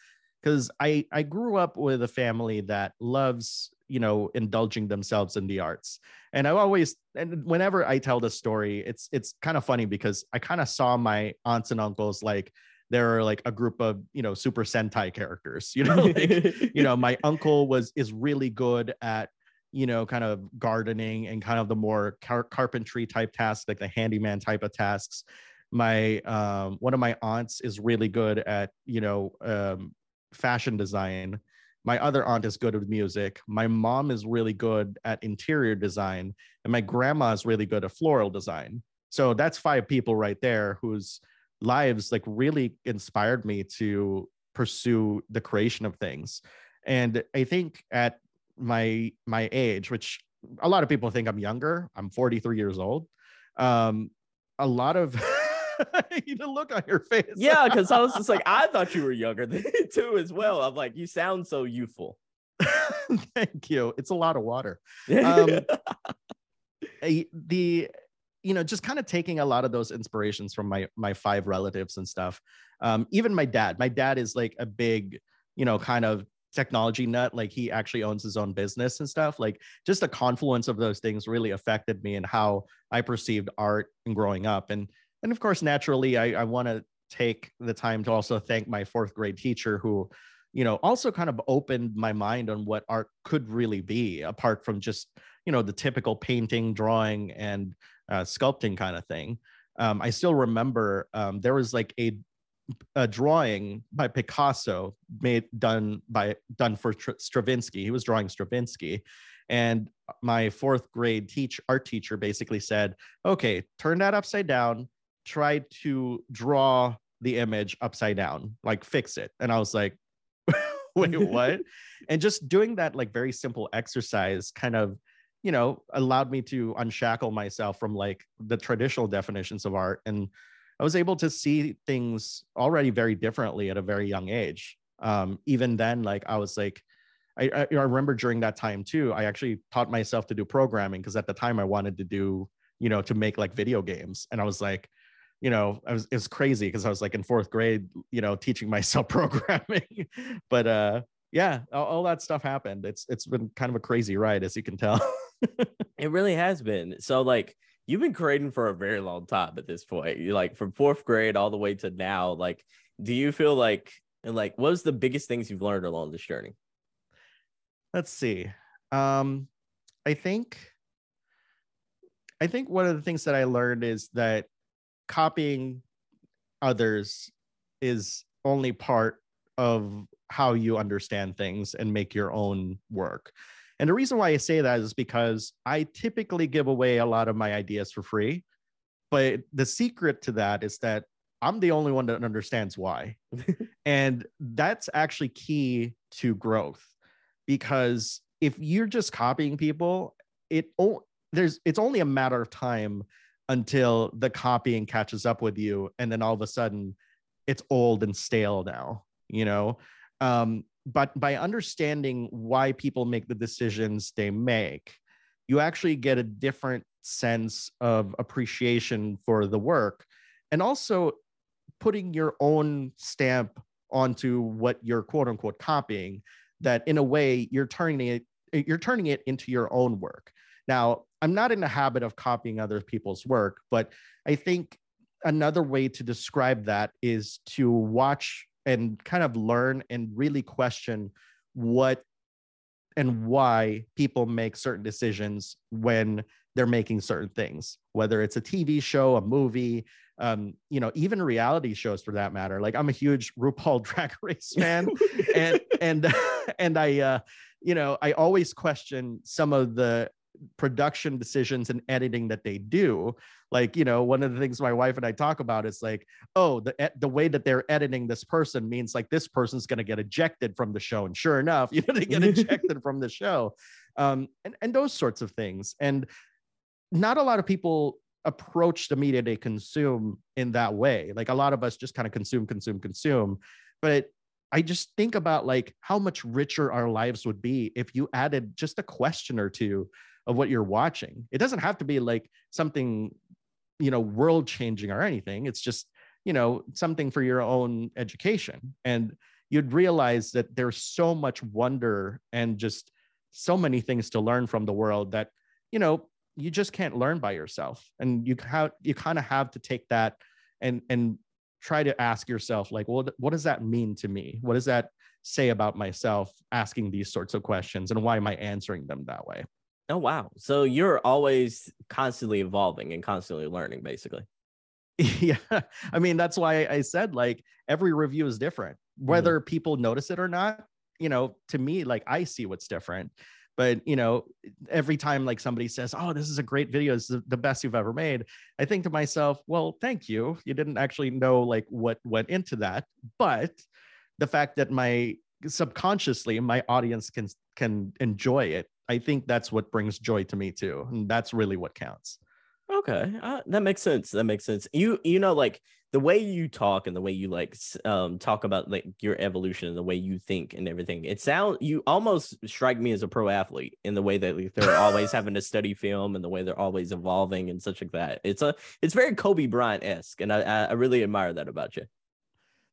Because i i grew up with a family that loves you know indulging themselves in the arts. And i always and whenever i tell the story it's it's kind of funny because i kind of saw my aunts and uncles like there are like a group of you know super sentai characters *laughs* you know like, you know my uncle was is really good at you know, kind of gardening and kind of the more car- carpentry type tasks, like the handyman type of tasks. My um, one of my aunts is really good at you know um, fashion design. My other aunt is good with music. My mom is really good at interior design, and my grandma is really good at floral design. So that's five people right there whose lives like really inspired me to pursue the creation of things. And I think at my my age, which a lot of people think I'm younger. I'm 43 years old. Um, a lot of *laughs* the look on your face. yeah, because I was just like, *laughs* I thought you were younger than *laughs* too as well. I'm like, you sound so youthful. Thank you. It's a lot of water. Um, the you know just kind of taking a lot of those inspirations from my my five relatives and stuff um even my dad my dad is like a big you know kind of technology nut like he actually owns his own business and stuff like just a confluence of those things really affected me and how i perceived art and growing up. And and of course naturally i, I want to take the time to also thank my fourth grade teacher who you know also kind of opened my mind on what art could really be apart from just you know the typical painting drawing and uh, sculpting kind of thing. Um, i still remember um, there was like a a drawing by Picasso made done by done for Stravinsky. He was drawing Stravinsky, and my fourth grade teach art teacher basically said, "Okay, turn that upside down. Try to draw the image upside down, like fix it." And I was like, *laughs* "Wait, *laughs* what?" and just doing that like very simple exercise kind of you know allowed me to unshackle myself from like the traditional definitions of art and I was able to see things already very differently at a very young age. Um, even then, like I was like, I, I, I remember during that time too, I actually taught myself to do programming because at the time I wanted to do, you know, to make like video games. And I was like, you know, I was it was crazy because I was like in fourth grade, you know, teaching *laughs* myself programming. but uh yeah, all, all that stuff happened. It's it's been kind of a crazy ride, as you can tell. *laughs* it really has been. So like you've been creating for a very long time at this point. You like from fourth grade all the way to now. Like, do you feel like and like what was the biggest things you've learned along this journey? Let's see. Um, I think I think one of the things that I learned is that copying others is only part of how you understand things and make your own work. And the reason why I say that is because I typically give away a lot of my ideas for free. But the secret to that is that I'm the only one that understands why. *laughs* and that's actually key to growth because if you're just copying people, it there's it's only a matter of time until the copying catches up with you and then all of a sudden it's old and stale now, you know. Um, but by understanding why people make the decisions they make you actually get a different sense of appreciation for the work and also putting your own stamp onto what you're quote unquote copying that in a way you're turning it you're turning it into your own work. Now i'm not in the habit of copying other people's work but i think another way to describe that is to watch and kind of learn and really question what and why people make certain decisions when they're making certain things whether it's a tv show a movie um, you know even reality shows for that matter. Like i'm a huge rupaul *laughs* drag race fan and and *laughs* and i uh you know i always question some of the production decisions and editing that they do. Like you know one of the things my wife and i talk about is like oh the the way that they're editing this person means like this person's going to get ejected from the show. And sure enough *laughs* you know they get *laughs* ejected from the show. Um and and those sorts of things. And not a lot of people approach the media they consume in that way. Like a lot of us just kind of consume consume consume. But I just think about like how much richer our lives would be if you added just a question or two of what you're watching. It doesn't have to be like something, you know, world changing or anything. It's just, you know, something for your own education. And you'd realize that there's so much wonder and just so many things to learn from the world that, you know, you just can't learn by yourself. And you have you kind of have to take that and and try to ask yourself like well what does that mean to me what does that say about myself asking these sorts of questions and why am i answering them that way Oh wow. So you're always constantly evolving and constantly learning basically. *laughs* yeah. I mean, that's why I said like every review is different. Mm-hmm. Whether mm-hmm. people notice it or not, you know, to me like I see what's different. But, you know, every time like somebody says, "Oh, this is a great video. It's the best you've ever made." I think to myself, "Well, thank you. You didn't actually know like what went into that." But the fact that my subconsciously my audience can can enjoy it I think that's what brings joy to me too, and that's really what counts. Okay, uh, that makes sense. That makes sense. You you know like the way you talk and the way you like um talk about like your evolution and the way you think and everything. It sound you almost strike me as a pro athlete in the way that like, they're always *laughs* having to study film and the way they're always evolving and such like that. It's a it's very Kobe Bryant esque, and I I really admire that about you.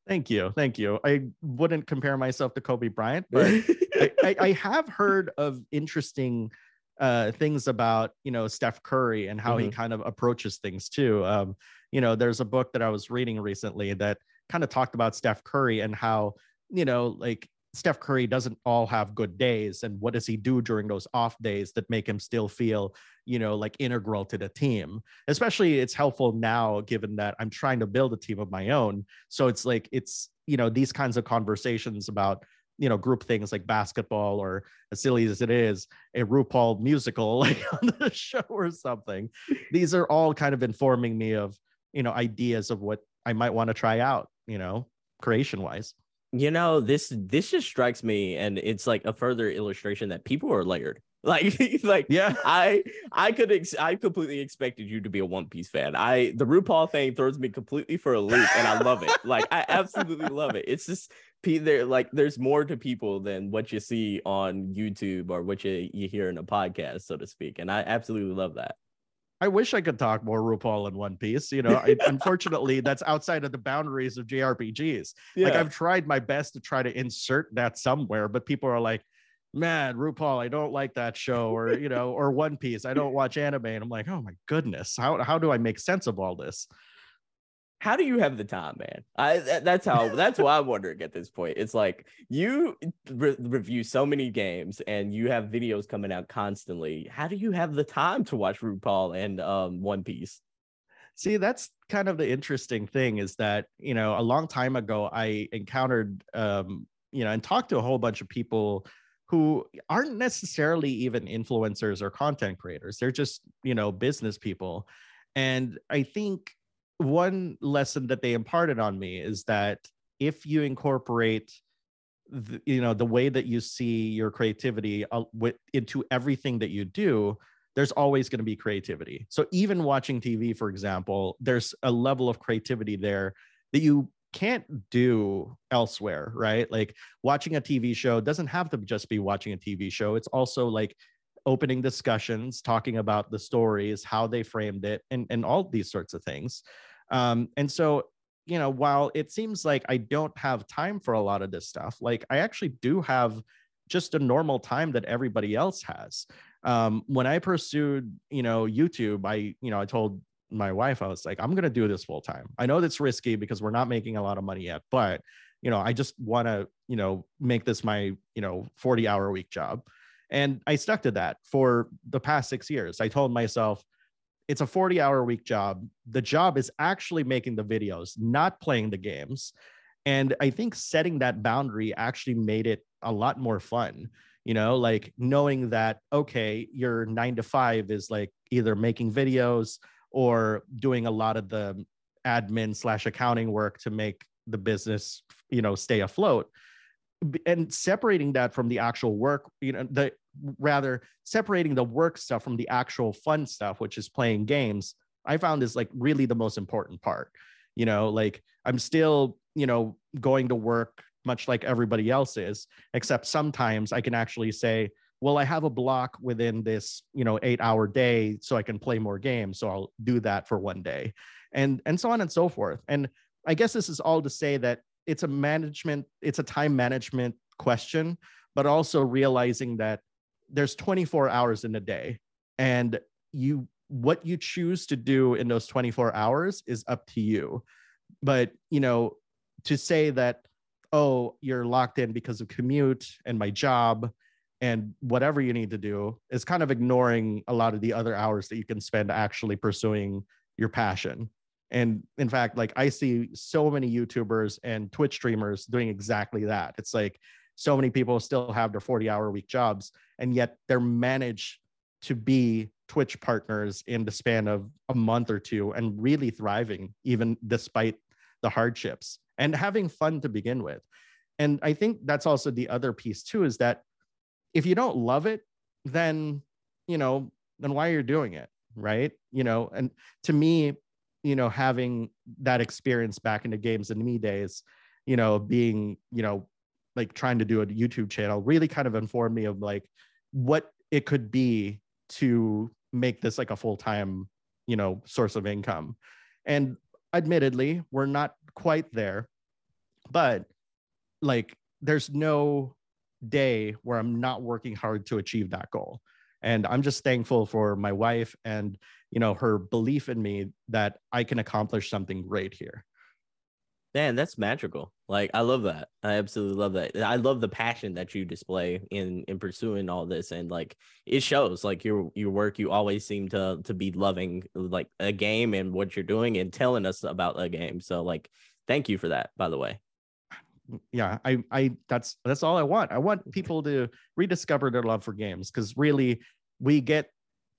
Thank you, thank you. I wouldn't compare myself to Kobe Bryant, but I, *laughs* I, I, have heard of interesting uh, things about you know Steph Curry and how mm-hmm. he kind of approaches things too. Um, you know, there's a book that I was reading recently that kind of talked about Steph Curry and how you know like Steph Curry doesn't all have good days and what does he do during those off days that make him still feel, you know, like integral to the team. Especially it's helpful now given that I'm trying to build a team of my own. So it's like it's, you know, these kinds of conversations about, you know, group things like basketball or as silly as it is, a RuPaul musical *laughs* like on the show or something. These are all kind of informing me of, you know, ideas of what I might want to try out, you know, creation wise you know this this just strikes me and it's like a further illustration that people are layered *laughs* like *laughs* like yeah i i could ex- i completely expected you to be a one piece fan i the rupaul thing throws me completely for a loop and i love it like i absolutely love it it's just there like there's more to people than what you see on youtube or what you, you hear in a podcast so to speak and i absolutely love that I wish I could talk more RuPaul in One Piece. You know, I, *laughs* unfortunately, that's outside of the boundaries of JRPGs. Yeah. Like I've tried my best to try to insert that somewhere, but people are like, "Man, RuPaul, I don't like that show," or you know, or One Piece, I don't *laughs* watch anime, and I'm like, "Oh my goodness, how how do I make sense of all this?" how do you have the time, man? I that's how that's why I'm wondering at this point. It's like you re- review so many games and you have videos coming out constantly. How do you have the time to watch RuPaul and um, One Piece? See, that's kind of the interesting thing is that you know a long time ago I encountered um, you know and talked to a whole bunch of people who aren't necessarily even influencers or content creators. They're just you know business people, and I think one lesson that they imparted on me is that if you incorporate the, you know the way that you see your creativity uh, with, into everything that you do there's always going to be creativity so even watching tv for example there's a level of creativity there that you can't do elsewhere right? Like watching a tv show doesn't have to just be watching a tv show. It's also like opening discussions talking about the stories how they framed it and, and all these sorts of things. Um, and so you know while it seems like i don't have time for a lot of this stuff like i actually do have just a normal time that everybody else has. Um, when i pursued you know youtube i you know i told my wife i was like i'm going to do this full time i know that's risky because we're not making a lot of money yet but you know i just want to you know make this my you know 40 hour week job and I stuck to that for the past six years. I told myself, it's a 40 hour week job. The job is actually making the videos, not playing the games. And I think setting that boundary actually made it a lot more fun. You know, like knowing that, okay, your nine to five is like either making videos or doing a lot of the admin slash accounting work to make the business, you know, stay afloat. And separating that from the actual work you know the rather separating the work stuff from the actual fun stuff which is playing games i found is like really the most important part. You know like i'm still you know going to work much like everybody else is except sometimes i can actually say well i have a block within this you know 8 hour day so i can play more games so i'll do that for one day and and so on and so forth. And i guess this is all to say that it's a management it's a time management question but also realizing that there's 24 hours in a day and you what you choose to do in those 24 hours is up to you. But you know to say that oh you're locked in because of commute and my job and whatever you need to do is kind of ignoring a lot of the other hours that you can spend actually pursuing your passion. And in fact like i see so many youtubers and twitch streamers doing exactly that. It's like so many people still have their 40 hour week jobs and yet they're managed to be twitch partners in the span of a month or two and really thriving even despite the hardships and having fun to begin with. And i think that's also the other piece too is that if you don't love it then you know then why are you're doing it? Right? You know and to me you know having that experience back in the games in me days you know being you know like trying to do a youtube channel really kind of informed me of like what it could be to make this like a full-time you know source of income. And admittedly we're not quite there but like there's no day where I'm not working hard to achieve that goal. And I'm just thankful for my wife and you know her belief in me that I can accomplish something great here. Man, that's magical. Like I love that. I absolutely love that. I love the passion that you display in in pursuing all this and like it shows like your your work you always seem to to be loving like a game and what you're doing and telling us about a game. So like thank you for that by the way. Yeah, I I that's that's all I want. I want people to rediscover their love for games cuz really we get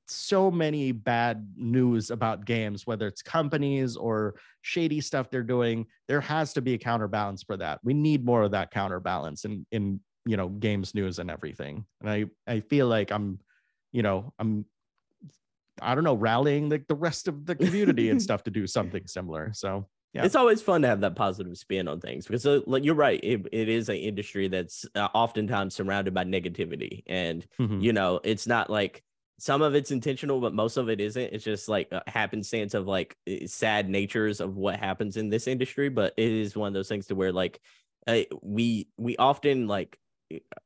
so many bad news about games, whether it's companies or shady stuff they're doing. There has to be a counterbalance for that. We need more of that counterbalance in in you know games news and everything. And I I feel like I'm, you know, I'm I don't know, rallying the, the rest of the community and *laughs* stuff to do something similar. So yeah. It's always fun to have that positive spin on things because, uh, like you're right, it, it is an industry that's uh, oftentimes surrounded by negativity, and mm-hmm. you know, it's not like some of it's intentional, but most of it isn't. It's just like a happenstance of like sad natures of what happens in this industry. But it is one of those things to where like uh, we we often like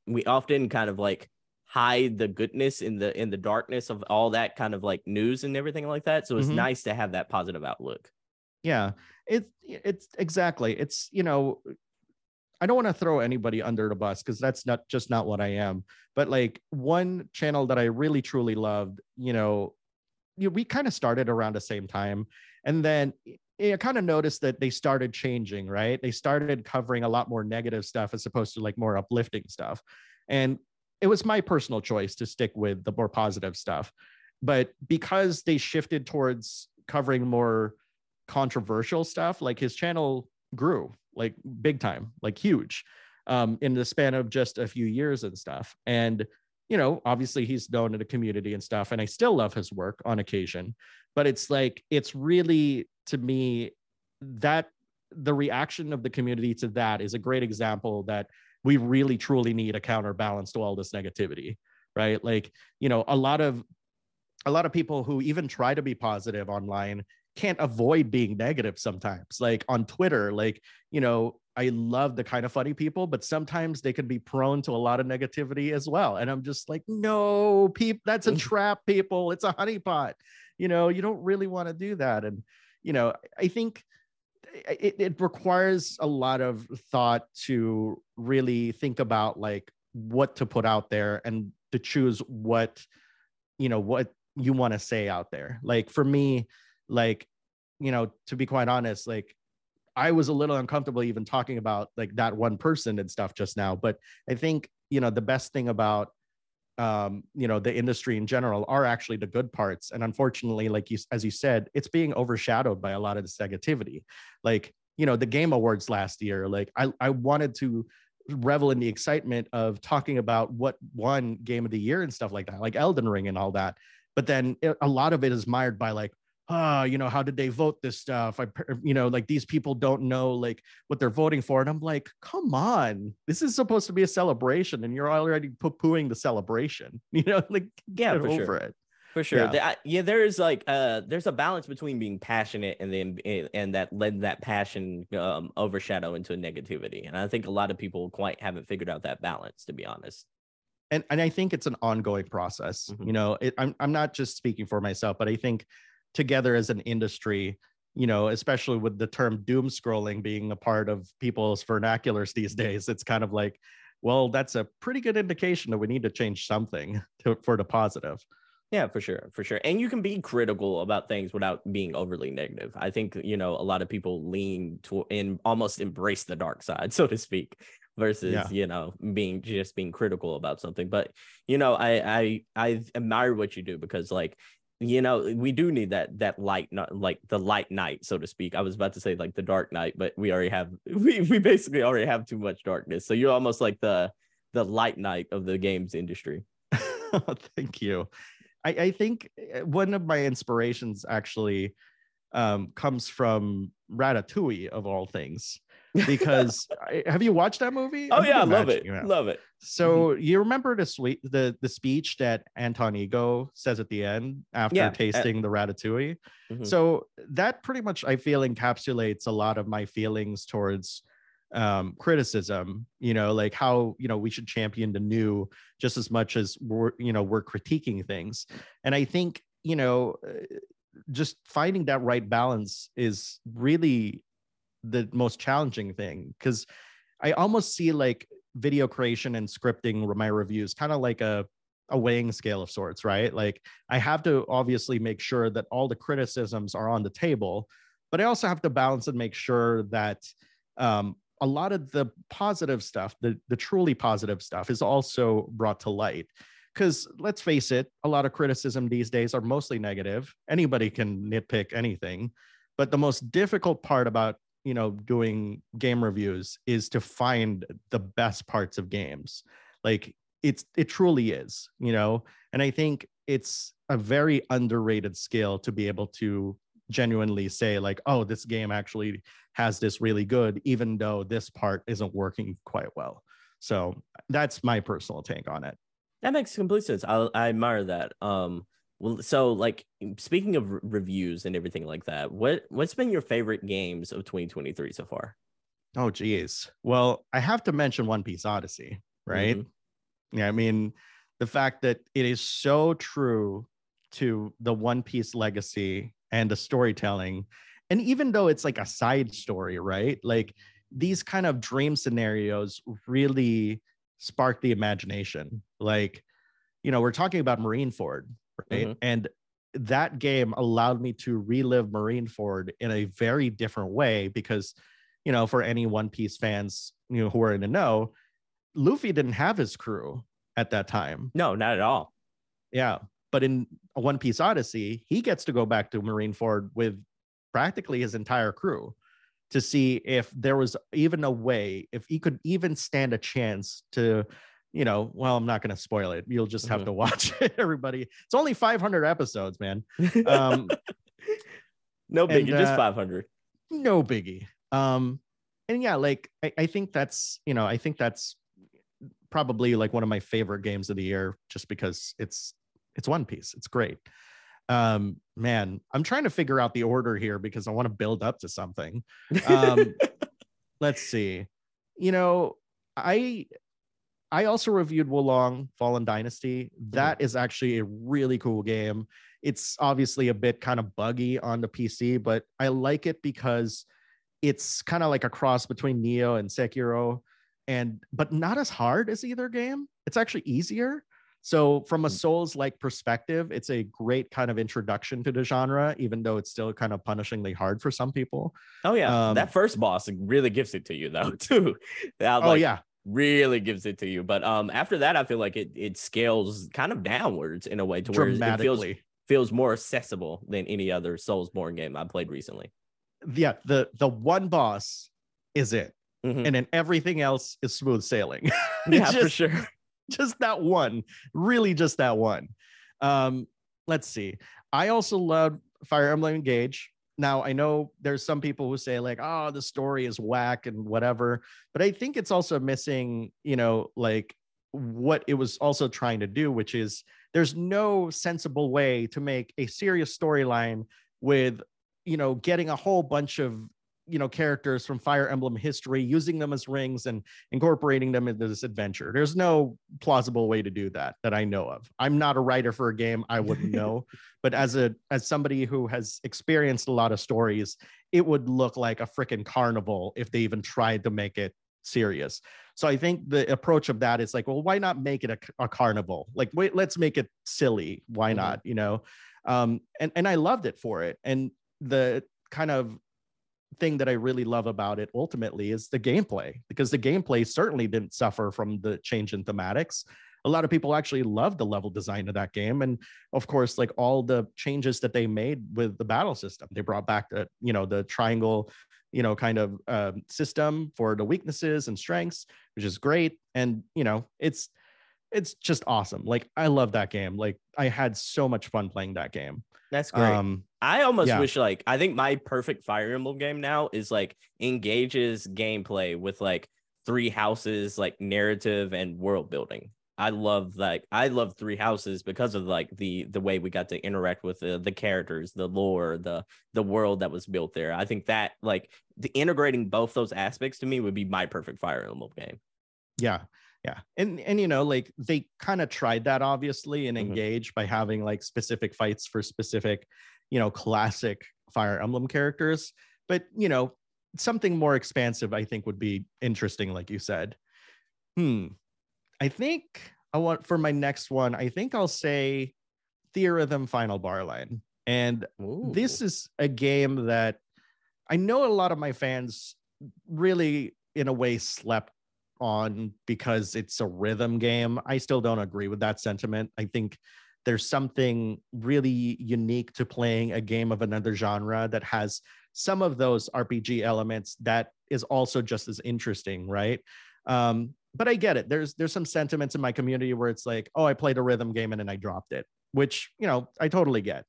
we often kind of like hide the goodness in the in the darkness of all that kind of like news and everything like that. So it's mm-hmm. nice to have that positive outlook. Yeah, it's it's exactly. It's you know I don't want to throw anybody under the bus because that's not just not what I am. But like one channel that I really truly loved, you know, we kind of started around the same time, and then I kind of noticed that they started changing. Right, they started covering a lot more negative stuff as opposed to like more uplifting stuff, and it was my personal choice to stick with the more positive stuff. But because they shifted towards covering more controversial stuff, like his channel grew like big time, like huge, um, in the span of just a few years and stuff. And you know, obviously he's known in the community and stuff, and I still love his work on occasion. But it's like it's really to me that the reaction of the community to that is a great example that we really truly need a counterbalance to all this negativity right like you know a lot of a lot of people who even try to be positive online can't avoid being negative sometimes like on twitter like you know i love the kind of funny people but sometimes they can be prone to a lot of negativity as well and i'm just like no people that's a mm. trap people. It's a honeypot. You know you don't really want to do that and you know i think it, it requires a lot of thought to really think about like what to put out there and to choose what you know what you want to say out there. Like for me like you know to be quite honest like i was a little uncomfortable even talking about like that one person and stuff just now but i think you know the best thing about um, you know the industry in general are actually the good parts. And unfortunately like you as you said it's being overshadowed by a lot of this negativity. Like you know the game awards last year like i i wanted to revel in the excitement of talking about what won game of the year and stuff like that like elden ring and all that. But then it, a lot of it is mired by like ah, you know, how did they vote this stuff? I, you know, like these people don't know like what they're voting for. And I'm like, come on, this is supposed to be a celebration and you're already poo-pooing the celebration, *laughs* you know, like get yeah, over sure. it. For sure. Yeah. yeah, there is like uh there's a balance between being passionate and then eh, and that led that passion um overshadow into a negativity. And I think a lot of people quite haven't figured out that balance, to be honest and and I think it's an ongoing process. Mm-hmm. You know, it, I'm I'm not just speaking for myself, but I think together as an industry you know especially with the term doom scrolling being a part of people's vernaculars these days it's kind of like well that's a pretty good indication that we need to change something *laughs* to, for the positive yeah, for sure, for sure. And you can be critical about things without being overly negative. I think, you know, a lot of people lean to and almost embrace the dark side, *laughs* so to speak, versus, yeah. you know, being just being critical about something. But, you know, I I I admire what you do because like you know we do need that that light like the light knight so to speak. I was about to say like the dark knight but we already have *laughs* we, we basically already have too much darkness. So you're almost like the the light knight of the games industry. *laughs* Thank you. I, I think eh, one of my inspirations actually um, comes from ratatouille of all things because *laughs* have you watched that movie? Oh yeah, I love it. Love it. So mm-hmm. you remember the sweet the the speech that Anton Ego says at the end after yeah. tasting the ratatouille. Mm-hmm. So that pretty much I feel encapsulates a lot of my feelings towards um, criticism, you know, like how, you know, we should champion the new just as much as we're, you know, we're critiquing things. And I think, you know, uh, just finding that right balance is really the most challenging thing because I almost see like video creation and scripting my reviews kind of like a a weighing scale of sorts, right? Like I have to obviously make sure that all the criticisms are on the table, but I also have to balance and make sure that um, a lot of the positive stuff, the the truly positive stuff, is also brought to light. Because let's face it, a lot of criticism these days are mostly negative. Anybody can nitpick anything, but the most difficult part about you know doing game reviews is to find the best parts of games. Like it's it truly is, you know. And I think it's a very underrated skill to be able to genuinely say like oh this game actually has this really good even though this part isn't working quite well so that's my personal take on it that makes complete sense i, I admire that um well so like speaking of re- reviews and everything like that what what's been your favorite games of 2023 so far oh geez well i have to mention one piece odyssey right mm-hmm. yeah i mean the fact that it is so true to the one piece legacy and the storytelling. And even though it's like a side story, right? Like these kind of dream scenarios really spark the imagination. Like, you know, we're talking about Marineford, right? Mm-hmm. And that game allowed me to relive Marineford in a very different way because, you know, for any One Piece fans, you know, who are in the know, Luffy didn't have his crew at that time. No, not at all. Yeah. But in One Piece Odyssey, he gets to go back to Marineford with practically his entire crew to see if there was even a way, if he could even stand a chance to, you know, well, I'm not going to spoil it. You'll just have mm-hmm. to watch it, *laughs* everybody. It's only 500 episodes, man. *laughs* Um, no biggie, and, uh, just 500. No biggie. Um, and yeah, like I, I think that's, you know, I think that's probably like one of my favorite games of the year just because it's it's One Piece. It's great. Um, man, I'm trying to figure out the order here because I want to build up to something. Um, *laughs* let's see. You know, I I also reviewed Wo Long Fallen Dynasty. Mm-hmm. That mm-hmm. is actually a really cool game. It's obviously a bit kind of buggy on the PC, but I like it because it's kind of like a cross between Nioh and Sekiro and but not as hard as either game. It's actually easier. So, from a mm. Souls like perspective, it's a great kind of introduction to the genre, even though it's still kind of punishingly hard for some people. Oh, yeah. Um, that first boss really gives it to you, though, *laughs* too. That, oh, yeah. Really gives it to you. But um, after that, I feel like it, it scales kind of downwards in a way to where it feels, feels more accessible than any other Soulsborne game I played recently. Yeah. The, the one boss is it. Mm-hmm. And then everything else is smooth sailing. *laughs* yeah, just, for sure just that one, really just that one. Um, let's see. I also love Fire Emblem Engage. Now I know there's some people who say like, oh, the story is whack and whatever, but I think it's also missing, you know, like what it was also trying to do, which is there's no sensible way to make a serious storyline with you know getting a whole bunch of you know characters from fire emblem history using them as rings and incorporating them into this adventure. There's no plausible way to do that that i know of. I'm not a writer for a game i wouldn't *laughs* know but as a as somebody who has experienced a lot of stories it would look like a freaking carnival if they even tried to make it serious. So i think the approach of that is like well why not make it a, a carnival? Like wait let's make it silly. Why mm-hmm. not you know? Um and and i loved it for it. And the kind of thing that I really love about it ultimately is the gameplay because the gameplay certainly didn't suffer from the change in thematics. A lot of people actually loved the level design of that game. And of course, like all the changes that they made with the battle system, they brought back the, you know, the triangle, you know, kind of uh, system for the weaknesses and strengths, which is great. And, you know, it's, it's just awesome. Like I love that game. Like I had so much fun playing that game. That's great. Um, I almost yeah. wish like I think my perfect Fire Emblem game now is like Engage's gameplay with like three houses, like narrative and world building. I love like I love Three Houses because of like the the way we got to interact with the, the characters, the lore, the the world that was built there. I think that like the integrating both those aspects to me would be my perfect Fire Emblem game. Yeah. Yeah. And and you know, like they kind of tried that obviously and mm-hmm. engaged by having like specific fights for specific, you know, classic Fire Emblem characters. But you know, something more expansive, I think, would be interesting, like you said. Hmm. I think I want for my next one, I think I'll say Theatrhythm Final Bar Line. And Ooh. this is a game that I know a lot of my fans really, in a way, slept on because it's a rhythm game. I still don't agree with that sentiment. I think there's something really unique to playing a game of another genre that has some of those RPG elements that is also just as interesting, right? Um, but I get it. There's there's some sentiments in my community where it's like, oh, I played a rhythm game and then I dropped it, which you know I totally get.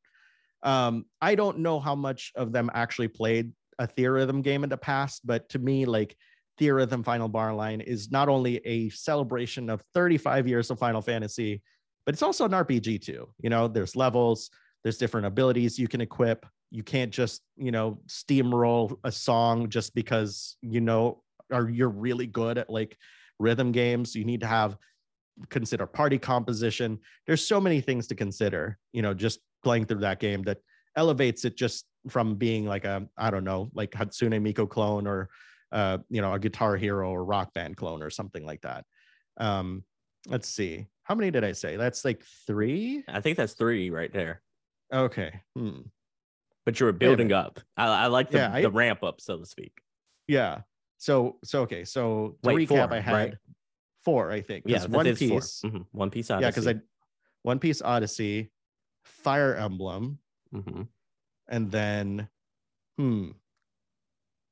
Um, I don't know how much of them actually played a Theatrhythm game in the past, but to me, like Theatrhythm Final Bar Line is not only a celebration of 35 years of Final Fantasy, but it's also an RPG too. You know, there's levels, there's different abilities you can equip. You can't just, you know, steamroll a song just because you know or you're really good at like rhythm games. You need to have consider party composition. There's so many things to consider, you know, just playing through that game that elevates it just from being like a, I don't know, like Hatsune Miku clone or, uh, you know, a Guitar Hero or Rock Band clone or something like that. Um, let's see. How many did I say? That's like three? I think that's three right there. Okay. Hmm. But you were building up. I, I like the, yeah, I, the ramp up, so to speak. Yeah. So so okay. So to Wait, recap, four, I had right? four, I think. Yeah, One Piece. Mm-hmm. One Piece Odyssey. Yeah, because I One Piece Odyssey, Fire Emblem, mm-hmm. and then hmm,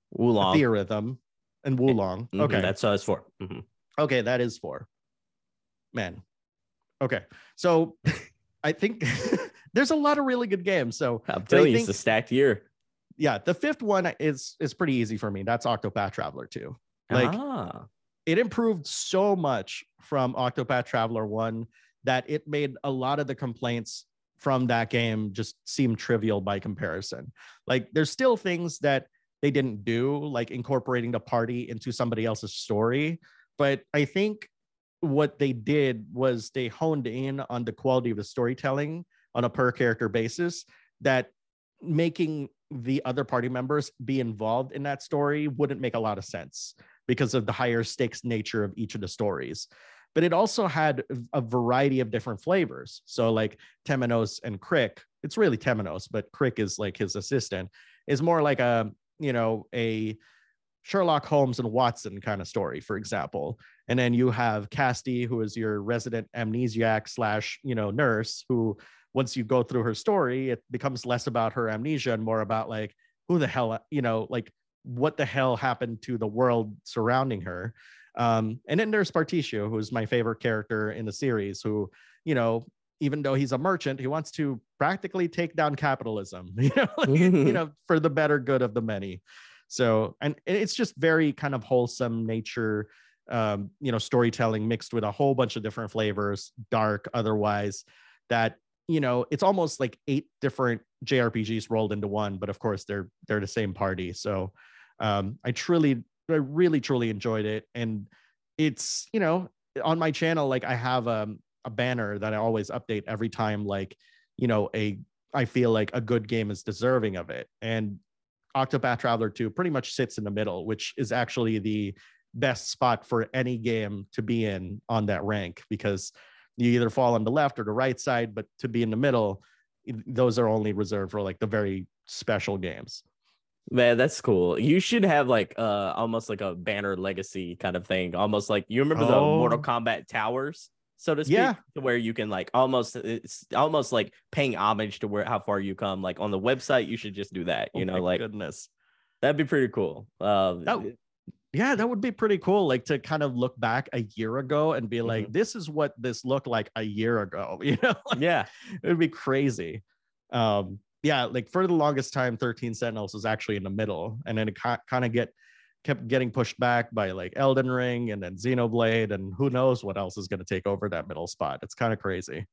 Wo Long, Theatrhythm, and Wo Long. Mm-hmm. Okay, that's uh, that's 4 mm-hmm. Okay, that is four. Man. Okay, so I think *laughs* there's a lot of really good games. So I'm telling you, it's a stacked year yeah, the fifth one is is pretty easy for me. That's Octopath Traveler 2. Like ah. it improved so much from Octopath Traveler 1 that it made a lot of the complaints from that game just seem trivial by comparison. Like there's still things that they didn't do, like incorporating the party into somebody else's story. But I think what they did was they honed in on the quality of the storytelling on a per character basis that making the other party members be involved in that story wouldn't make a lot of sense because of the higher stakes nature of each of the stories. But it also had a variety of different flavors. So, like Temenos and Crick, it's really Temenos, but Crick is like his assistant, is more like a, you know, a Sherlock Holmes and Watson kind of story, for example. And then you have Castti, who is your resident amnesiac slash, you know, nurse who once you go through her story, it becomes less about her amnesia and more about like who the hell, you know, like what the hell happened to the world surrounding her. Um, and then there's Partitio, who's my favorite character in the series, who, you know, even though he's a merchant, he wants to practically take down capitalism, *laughs* you know, you know, for the better good of the many. So, and it's just very kind of wholesome nature, um, you know, storytelling mixed with a whole bunch of different flavors, dark, otherwise, that you know it's almost like eight different jrpgs rolled into one but of course they're they're the same party. So um i truly i really truly enjoyed it. And it's you know on my channel like i have um, a banner that i always update every time like you know a i feel like a good game is deserving of it. And octopath traveler 2 pretty much sits in the middle which is actually the best spot for any game to be in on that rank because you either fall on the left or the right side, but to be in the middle, those are only reserved for like the very special games. Man, that's cool. You should have like uh almost like a banner legacy kind of thing. Almost like you remember oh. the Mortal Kombat towers, so to speak, yeah. to where you can like almost it's almost like paying homage to where how far you come. Like on the website, you should just do that. You oh know, like goodness. That'd be pretty cool. Um, that, yeah, that would be pretty cool. Like to kind of look back a year ago and be like, mm-hmm. this is what this looked like a year ago. *laughs* You know? like, yeah. It would be crazy. Um, yeah, like for the longest time, 13 Sentinels was actually in the middle. And then it kind of get kept getting pushed back by like Elden Ring and then Xenoblade, and who knows what else is going to take over that middle spot. It's kind of crazy.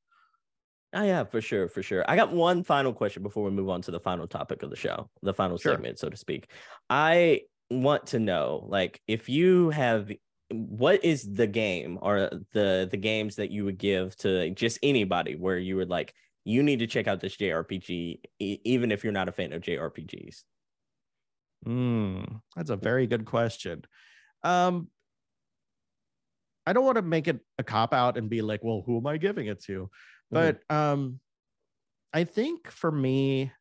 Oh, yeah, for sure, for sure. I got one final question before we move on to the final topic of the show, the final sure. segment, so to speak. I want to know, like, if you have, what is the game or the the games that you would give to just anybody where you would like, you need to check out this JRPG, e- even if you're not a fan of JRPGs. Hmm, that's a very good question. Um, I don't want to make it a cop out and be like, well, who am I giving it to? Mm-hmm. But um, I think for me,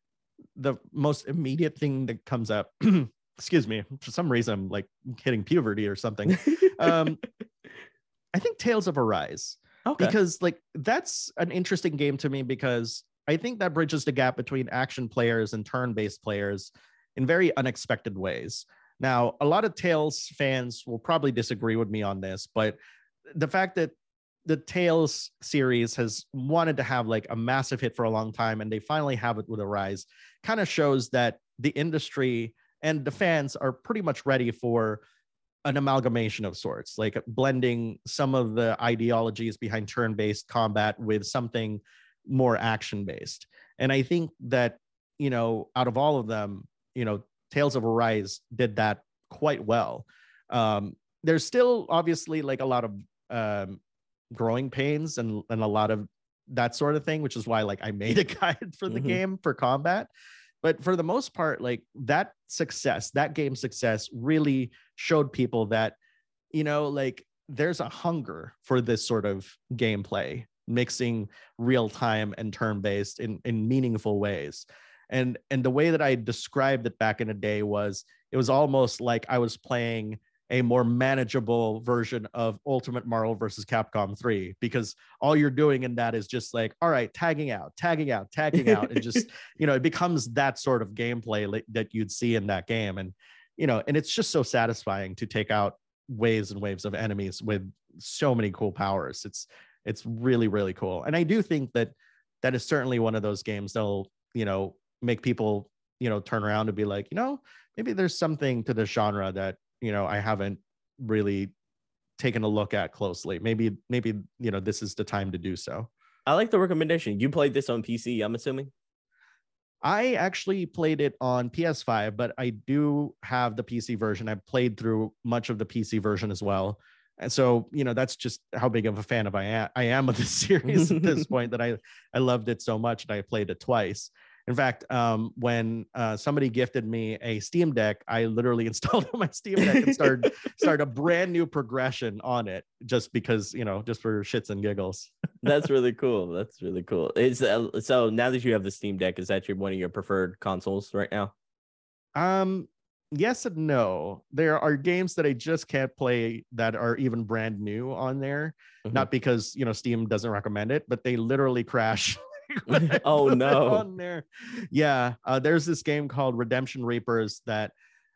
the most immediate thing that comes up, *clears throat* excuse me, for some reason I'm like hitting puberty or something. um, I think Tales of Arise. Okay. Because like that's an interesting game to me because I think that bridges the gap between action players and turn-based players in very unexpected ways. Now, a lot of Tales fans will probably disagree with me on this, but the fact that the Tales series has wanted to have like a massive hit for a long time and they finally have it with Arise kind of shows that the industry and the fans are pretty much ready for an amalgamation of sorts, like blending some of the ideologies behind turn based combat with something more action based. And I think that, you know, out of all of them, you know, Tales of Arise did that quite well. Um, there's still obviously like a lot of um, growing pains and, and a lot of that sort of thing, which is why like I made a *laughs* guide for the mm-hmm. game for combat. But for the most part, like that success, that game success really showed people that, you know, like there's a hunger for this sort of gameplay, mixing real time and turn based in, in meaningful ways and and the way that i described it back in the day was it was almost like i was playing a more manageable version of ultimate marvel versus capcom 3 because all you're doing in that is just like all right tagging out tagging out tagging out and just *laughs* you know it becomes that sort of gameplay that you'd see in that game and you know and it's just so satisfying to take out waves and waves of enemies with so many cool powers. It's it's really really cool and i do think that that is certainly one of those games that'll you know make people you know turn around and be like you know maybe there's something to the genre that you know i haven't really taken a look at closely. Maybe maybe you know this is the time to do so. I like the recommendation. You played this on pc i'm assuming? I actually played it on ps5 but i do have the pc version. I played through much of the pc version as well. And so you know that's just how big of a fan of i am i am of the *laughs* series at this *laughs* point that i i loved it so much and i played it twice in fact, um, when uh, somebody gifted me a Steam Deck, I literally *laughs* installed on my Steam Deck and *laughs* started started a brand new progression on it, just because you know, just for shits and giggles. *laughs* That's really cool. That's really cool. Is uh, so now that you have the Steam Deck, is that your one of your preferred consoles right now? Um, yes and no. There are games that I just can't play that are even brand new on there. Mm-hmm. Not because you know Steam doesn't recommend it, but they literally crash *laughs* *laughs* oh no on there yeah uh, there's this game called redemption reapers that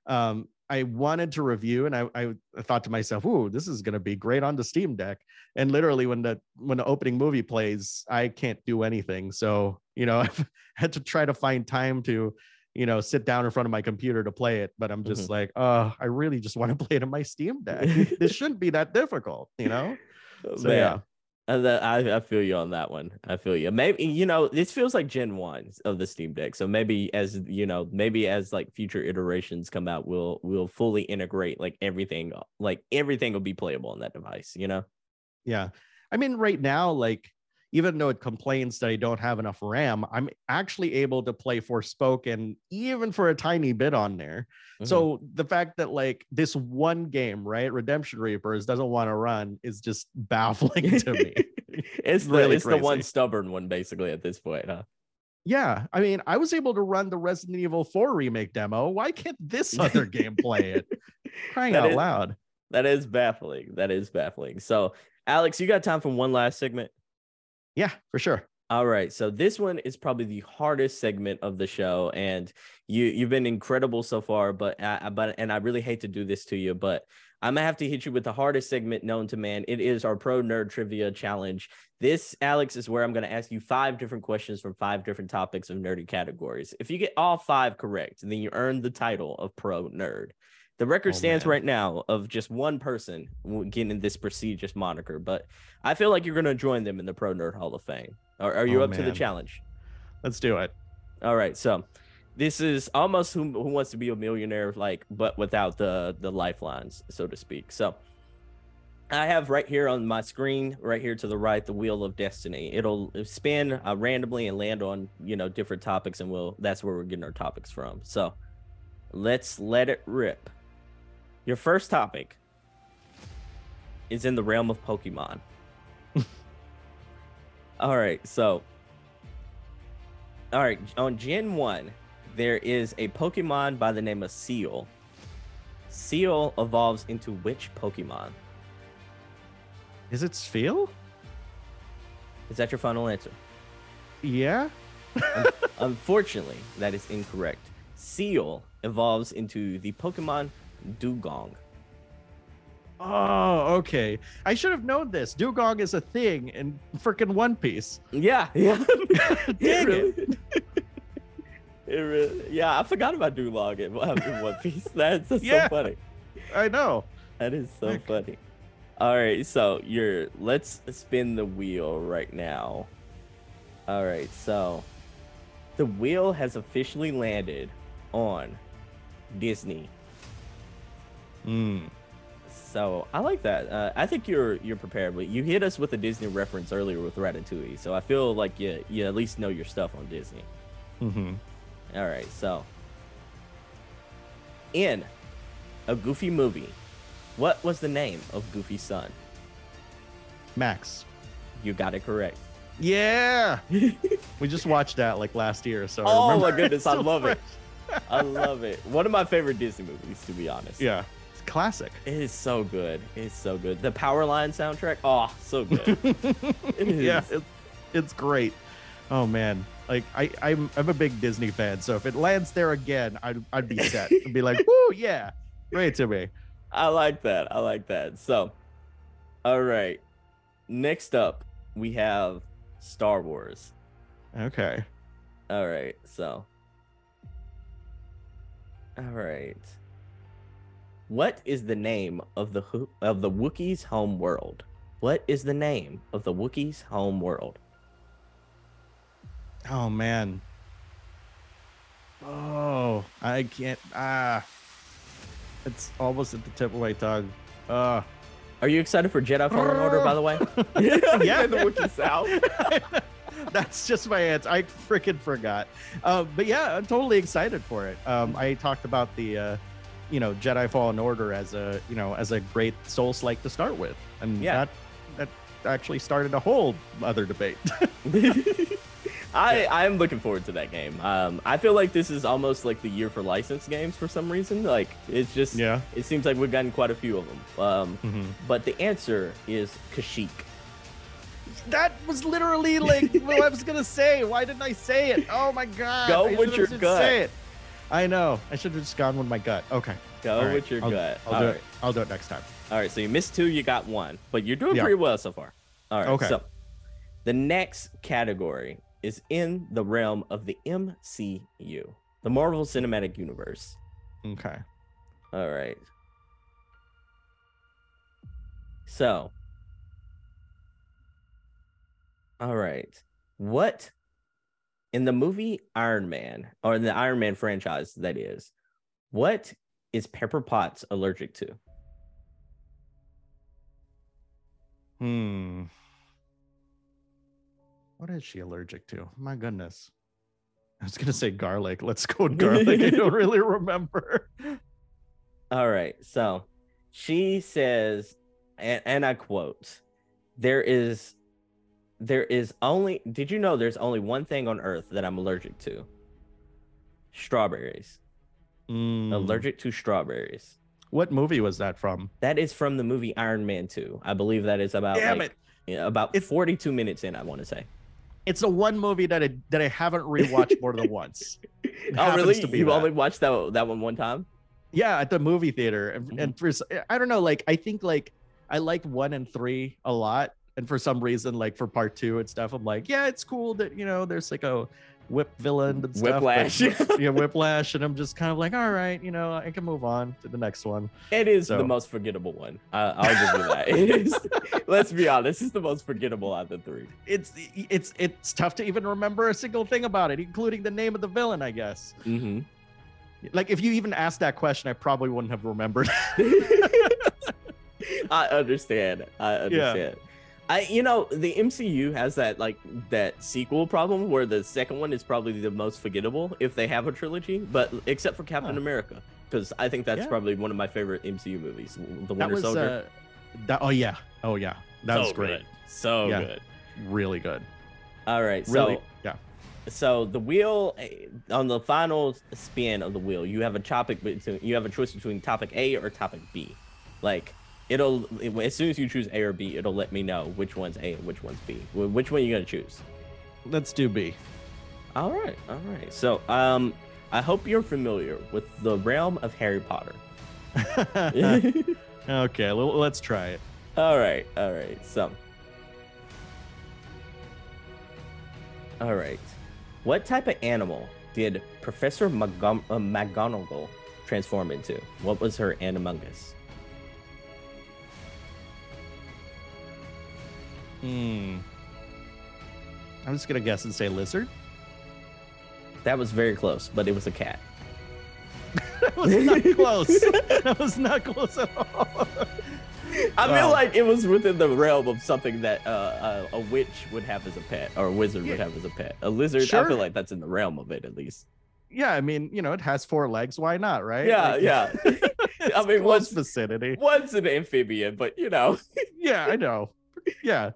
um, I wanted to review and I, I thought to myself, ooh, this is gonna be great on the Steam Deck. And literally when the when the opening movie plays, I can't do anything. So, you know, *laughs* I've had to try to find time to, you know, sit down in front of my computer to play it. But I'm just mm-hmm. like, oh, I really just want to play it on my Steam Deck. this shouldn't be that difficult, you know? So Man. yeah. Uh, I, I feel you on that one. I feel you. Maybe you know this feels like Gen one of the Steam Deck. So maybe as you know, maybe as like future iterations come out, we'll we'll fully integrate like everything. Like everything will be playable on that device. You know. Yeah, I mean, right now, like even though it complains that I don't have enough RAM, I'm actually able to play Forspoken even for a tiny bit on there. Mm-hmm. So the fact that like this one game, right, Redemption Reapers doesn't want to run is just *laughs* baffling to me. *laughs* it's the really it's crazy. the one stubborn one basically at this point, huh? Yeah, I mean, I was able to run the Resident Evil 4 remake demo. Why can't this other game play it? *laughs* Crying that out is, loud. That is baffling. That is baffling. So, Alex, you got time for one last segment? Yeah, for sure. All right, so this one is probably the hardest segment of the show, and you you've been incredible so far. But I, but and I really hate to do this to you, but I'm gonna have to hit you with the hardest segment known to man. It is our pro nerd trivia challenge. This, Alex, is where I'm gonna ask you five different questions from five different topics of nerdy categories. If you get all five correct, then you earn the title of pro nerd. The record oh, stands man. right now of just one person getting this prestigious moniker, but I feel like you're going to join them in the Pro Nerd Hall of Fame. Are, are you oh, up man. to the challenge? Let's do it. All right. So this is almost who, who wants to be a millionaire, like, but without the the lifelines, so to speak. So I have right here on my screen, right here to the right, the wheel of destiny. It'll spin uh, randomly and land on you know different topics, and we'll that's where we're getting our topics from. So let's let it rip. Your first topic is in the realm of Pokemon. *laughs* all right, so all right, on Gen 1, there is a Pokemon by the name of Seel. Seel evolves into which Pokemon? Is it Spheal? Is that your final answer? Yeah. *laughs* Unfortunately, that is incorrect. Seel evolves into the Pokemon Dewgong. Oh, okay. I should have known this. Dugong is a thing in freaking One Piece. Yeah, yeah. *laughs* Dang really, it. *laughs* it really, yeah, I forgot about Dugong in, in One Piece. That's, that's yeah, so funny. I know. That is so Heck. funny. All right, so you're let's spin the wheel right now. All right, so the wheel has officially landed on Disney Mm. So I like that. Uh, I think you're you're prepared. But you hit us with a Disney reference earlier with Ratatouille, so I feel like you you at least know your stuff on Disney. Mm-hmm. All right, so in a Goofy movie, what was the name of Goofy's son? Max. You got it correct. Yeah. *laughs* we just watched that like last year, so oh my goodness, I love fresh. it. I love it. One of my favorite Disney movies, to be honest. Yeah classic. It is so good. It's so good. The Powerline soundtrack, oh, so good. *laughs* it yeah, it, it's great. Oh man, like I, I'm, I'm a big Disney fan, so if it lands there again, I'd, I'd be set. I'd be like, whoo, yeah, great to me. I like that. I like that. So, all right. Next up, we have Star Wars. Okay. All right. So, all right. What is the name of the of the Wookiees' home world? What is the name of the Wookiees' home world? Oh man. Oh, I can't. Ah, it's almost at the tip of my tongue. Uh, Are you excited for Jedi Fallen Order? By the way, *laughs* *laughs* yeah, the Wookiee South. *laughs* That's just my answer. I freaking forgot. Uh, but yeah, I'm totally excited for it. Um, I talked about the uh, you know Jedi Fallen Order as a you know as a great Souls like to start with, and yeah. that that actually started a whole other debate. *laughs* I I'm looking forward to that game. Um, I feel like this is almost like the year for licensed games for some reason. Like it's just yeah. It seems like we've gotten quite a few of them. Um, mm-hmm. but the answer is Kashyyyk. That was literally like *laughs* what I was gonna say. Why didn't I say it? Oh my god! Go I with your gut. I know. I should have just gone with my gut. Okay. Go right. with your I'll, gut. I'll All do right. it. I'll do it next time. All right. So you missed two. You got one, but you're doing yeah. pretty well so far. All right. Okay. So the next category is in the realm of the MCU, the Marvel Cinematic Universe. Okay. All right. So. All right. What in the movie Iron Man, or in the Iron Man franchise, that is, what is Pepper Potts allergic to? Hmm. What is she allergic to? My goodness. I was gonna say garlic. Let's go with garlic. I don't really *laughs* remember. All right. So she says, and, and I quote, there is there is only did you know there's only one thing on earth that I'm allergic to? Strawberries. Mm. Allergic to strawberries. What movie was that from? That is from the movie Iron Man 2. I believe that is about Damn like, it. about it's, 42 minutes in, I want to say. It's the one movie that I that I haven't rewatched more than once. *laughs* oh, really? You that. only watched that that one one time? Yeah, at the movie theater. And, mm-hmm. and for I don't know, like I think like I like one and three a lot, and for some reason like for part two and stuff i'm like yeah it's cool that you know there's like a whip villain and stuff. Whiplash. But, *laughs* yeah, Whiplash, and I'm just kind of like, all right, you know, I can move on to the next one. It is so. the most forgettable one. Uh, I'll give you that. *laughs* It is. let's be honest, it's the most forgettable out of the three. It's it's it's tough to even remember a single thing about it, including the name of the villain, I guess. Mm-hmm. Like if you even asked that question, I probably wouldn't have remembered. *laughs* I understand. I understand. Yeah. I you know the MCU has that like that sequel problem where the second one is probably the most forgettable if they have a trilogy, but except for Captain huh. America because I think that's yeah. probably one of my favorite MCU movies, The Winter was, Soldier. Uh, that, oh yeah, oh yeah, that so was great, good. so yeah. good, really good. All right, really, so yeah. So the wheel eh, on the final spin of the wheel, you have a topic between you have a choice between topic A or topic B. Like it'll as soon as you choose A or B, it'll let me know which one's A and which one's B. Which one are you gonna choose? Let's do B. All right, all right. So, um, I hope you're familiar with the realm of Harry Potter. *laughs* okay, let's try it. All right, all right. So, all right. What type of animal did Professor McGon- uh, McGonagall transform into? What was her animungus? Hmm. I'm just gonna guess and say lizard. That was very close, but it was a cat. *laughs* that was not close. *laughs* that was not close at all. I feel like it was within the realm of something that uh, uh, a witch would have as a pet, or a wizard yeah. would have as a pet. A lizard, sure. I feel like that's in the realm of it at least. Yeah, I mean, you know, it has four legs. Why not, right? Yeah, like, yeah. *laughs* I mean, what's vicinity? One's an amphibian, but you know. yeah, I know. Yeah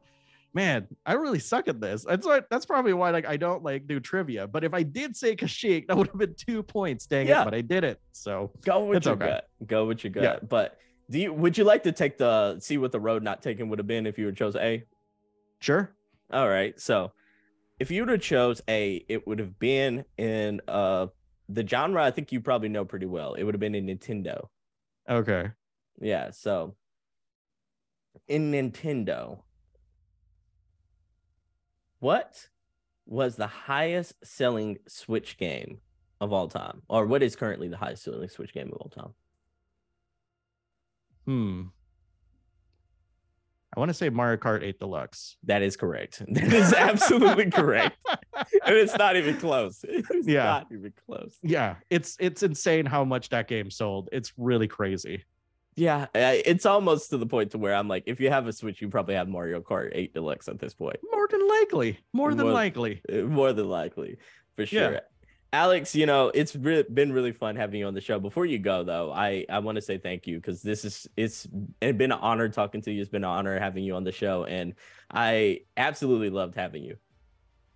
man, I really suck at this. That's why that's probably why like I don't like do trivia. But if I did say Kashyyyk, that *laughs* would have been two points, dang yeah. it. But I did it. So go with your okay. gut. Go with your gut. Yeah. But do you would you like to take the see what the road not taken would have been if you had chose A? Sure. All right. So if you would have chose A, it would have been in uh the genre I think you probably know pretty well. It would have been in Nintendo. Okay. Yeah, so in Nintendo, what was the highest selling Switch game of all time? Or what is currently the highest selling Switch game of all time? Hmm. I want to say Mario Kart 8 Deluxe. That is correct. *laughs* That is absolutely correct. *laughs* And it's not even close. *laughs* It's yeah. not even close. Yeah. It's it's insane how much that game sold. It's really crazy. Yeah, it's almost to the point to where I'm like, if you have a Switch, you probably have Mario Kart 8 Deluxe at this point. More than likely. More than more, likely. Uh, more than likely, for sure. Yeah. Alex, you know, it's re- been really fun having you on the show. Before you go, though, I, I want to say thank you because this is it's it's been an honor talking to you. It's been an honor having you on the show, and I absolutely loved having you.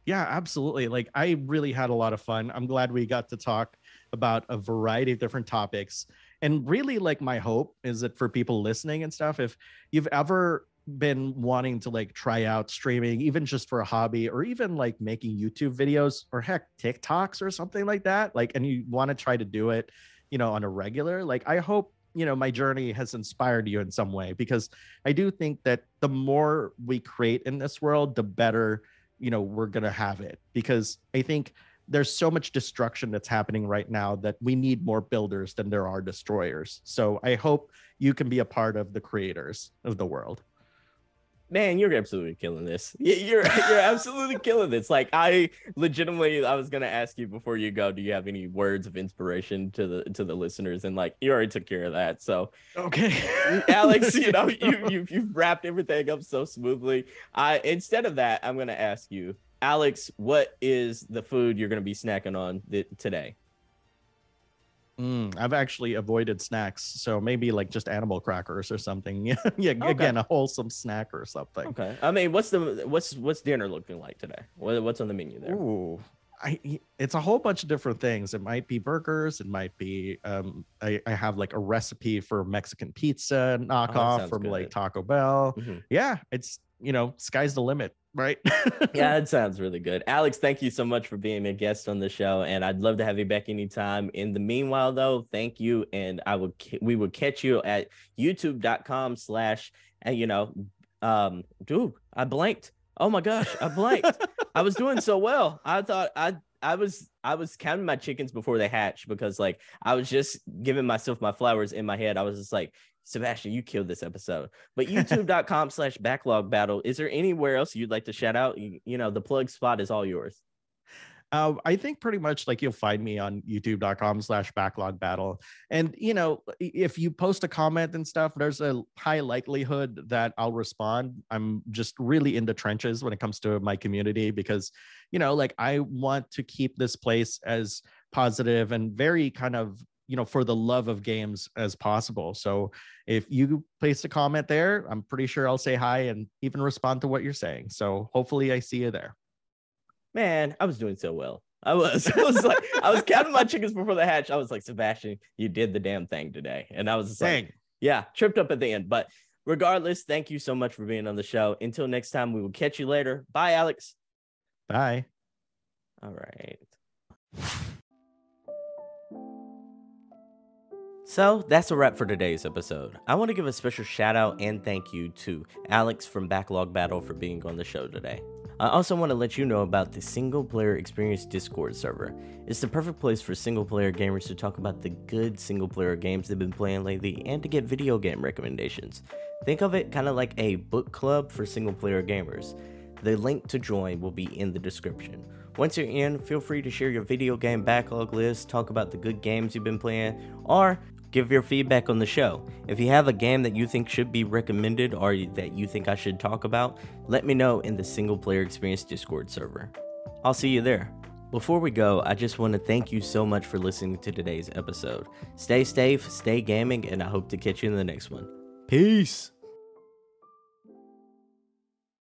Yeah, absolutely. Like I really had a lot of fun. I'm glad we got to talk about a variety of different topics and really like my hope is that for people listening and stuff if you've ever been wanting to like try out streaming even just for a hobby or even like making youtube videos or heck tiktoks or something like that like and you want to try to do it you know on a regular like i hope you know my journey has inspired you in some way because i do think that the more we create in this world the better you know we're gonna have it because i think there's so much destruction that's happening right now that we need more builders than there are destroyers. So I hope you can be a part of the creators of the world. Man, you're absolutely killing this. You're *laughs* you're absolutely killing this. Like I legitimately I was gonna ask you before you go, do you have any words of inspiration to the to the listeners? And like you already took care of that. So okay. *laughs* Alex, you know, *laughs* you you you've wrapped everything up so smoothly. I instead of that, I'm gonna ask you, Alex, what is the food you're going to be snacking on th- today? Mm, I've actually avoided snacks, so maybe like just animal crackers or something. *laughs* yeah, yeah. Okay. Again, a wholesome snack or something. Okay. I mean, what's the what's what's dinner looking like today? What, what's on the menu there? Ooh, I it's a whole bunch of different things. It might be burgers. It might be um. I, I have like a recipe for Mexican pizza knockoff oh, from good. like Taco Bell. Mm-hmm. Yeah, it's you know sky's the limit right? *laughs* yeah, it sounds really good. Alex, thank you so much for being a guest on the show, and I'd love to have you back anytime. In the meanwhile, though, thank you, and I would we would catch you at youtube.com slash and you know, um, dude, I blanked. Oh my gosh, I blanked. *laughs* I was doing so well. I thought I I was I was counting my chickens before they hatch because like I was just giving myself my flowers in my head. I was just like, Sebastion, you killed this episode. But *laughs* youtube.com slash backlog battle. Is there anywhere else you'd like to shout out? You, you know, the plug spot is all yours. Uh, I think pretty much like you'll find me on youtube.com slash backlog battle. And, you know, if you post a comment and stuff, there's a high likelihood that I'll respond. I'm just really in the trenches when it comes to my community because, you know, like I want to keep this place as positive and very kind of you know for the love of games as possible so if you place a comment there i'm pretty sure i'll say hi and even respond to what you're saying so hopefully i see you there man, I was doing so well. I was, *laughs* I was like, I was counting my chickens before the hatch. I was like, Sebastion, you did the damn thing today. And I was just Dang. like, yeah, tripped up at the end. But regardless, thank you so much for being on the show. Until next time, we will catch you later. Bye, Alex. Bye. All right. So that's a wrap for today's episode. I want to give a special shout out and thank you to Alex from Backlog Battle for being on the show today. I also want to let you know about the Single Player Experience Discord server. It's the perfect place for single player gamers to talk about the good single player games they've been playing lately and to get video game recommendations. Think of it kind of like a book club for single player gamers. The link to join will be in the description. Once you're in, feel free to share your video game backlog list, talk about the good games you've been playing, or give your feedback on the show. If you have a game that you think should be recommended or that you think I should talk about, let me know in the Single Player Experience Discord server. I'll see you there. Before we go, I just want to thank you so much for listening to today's episode. Stay safe, stay gaming, and I hope to catch you in the next one. Peace!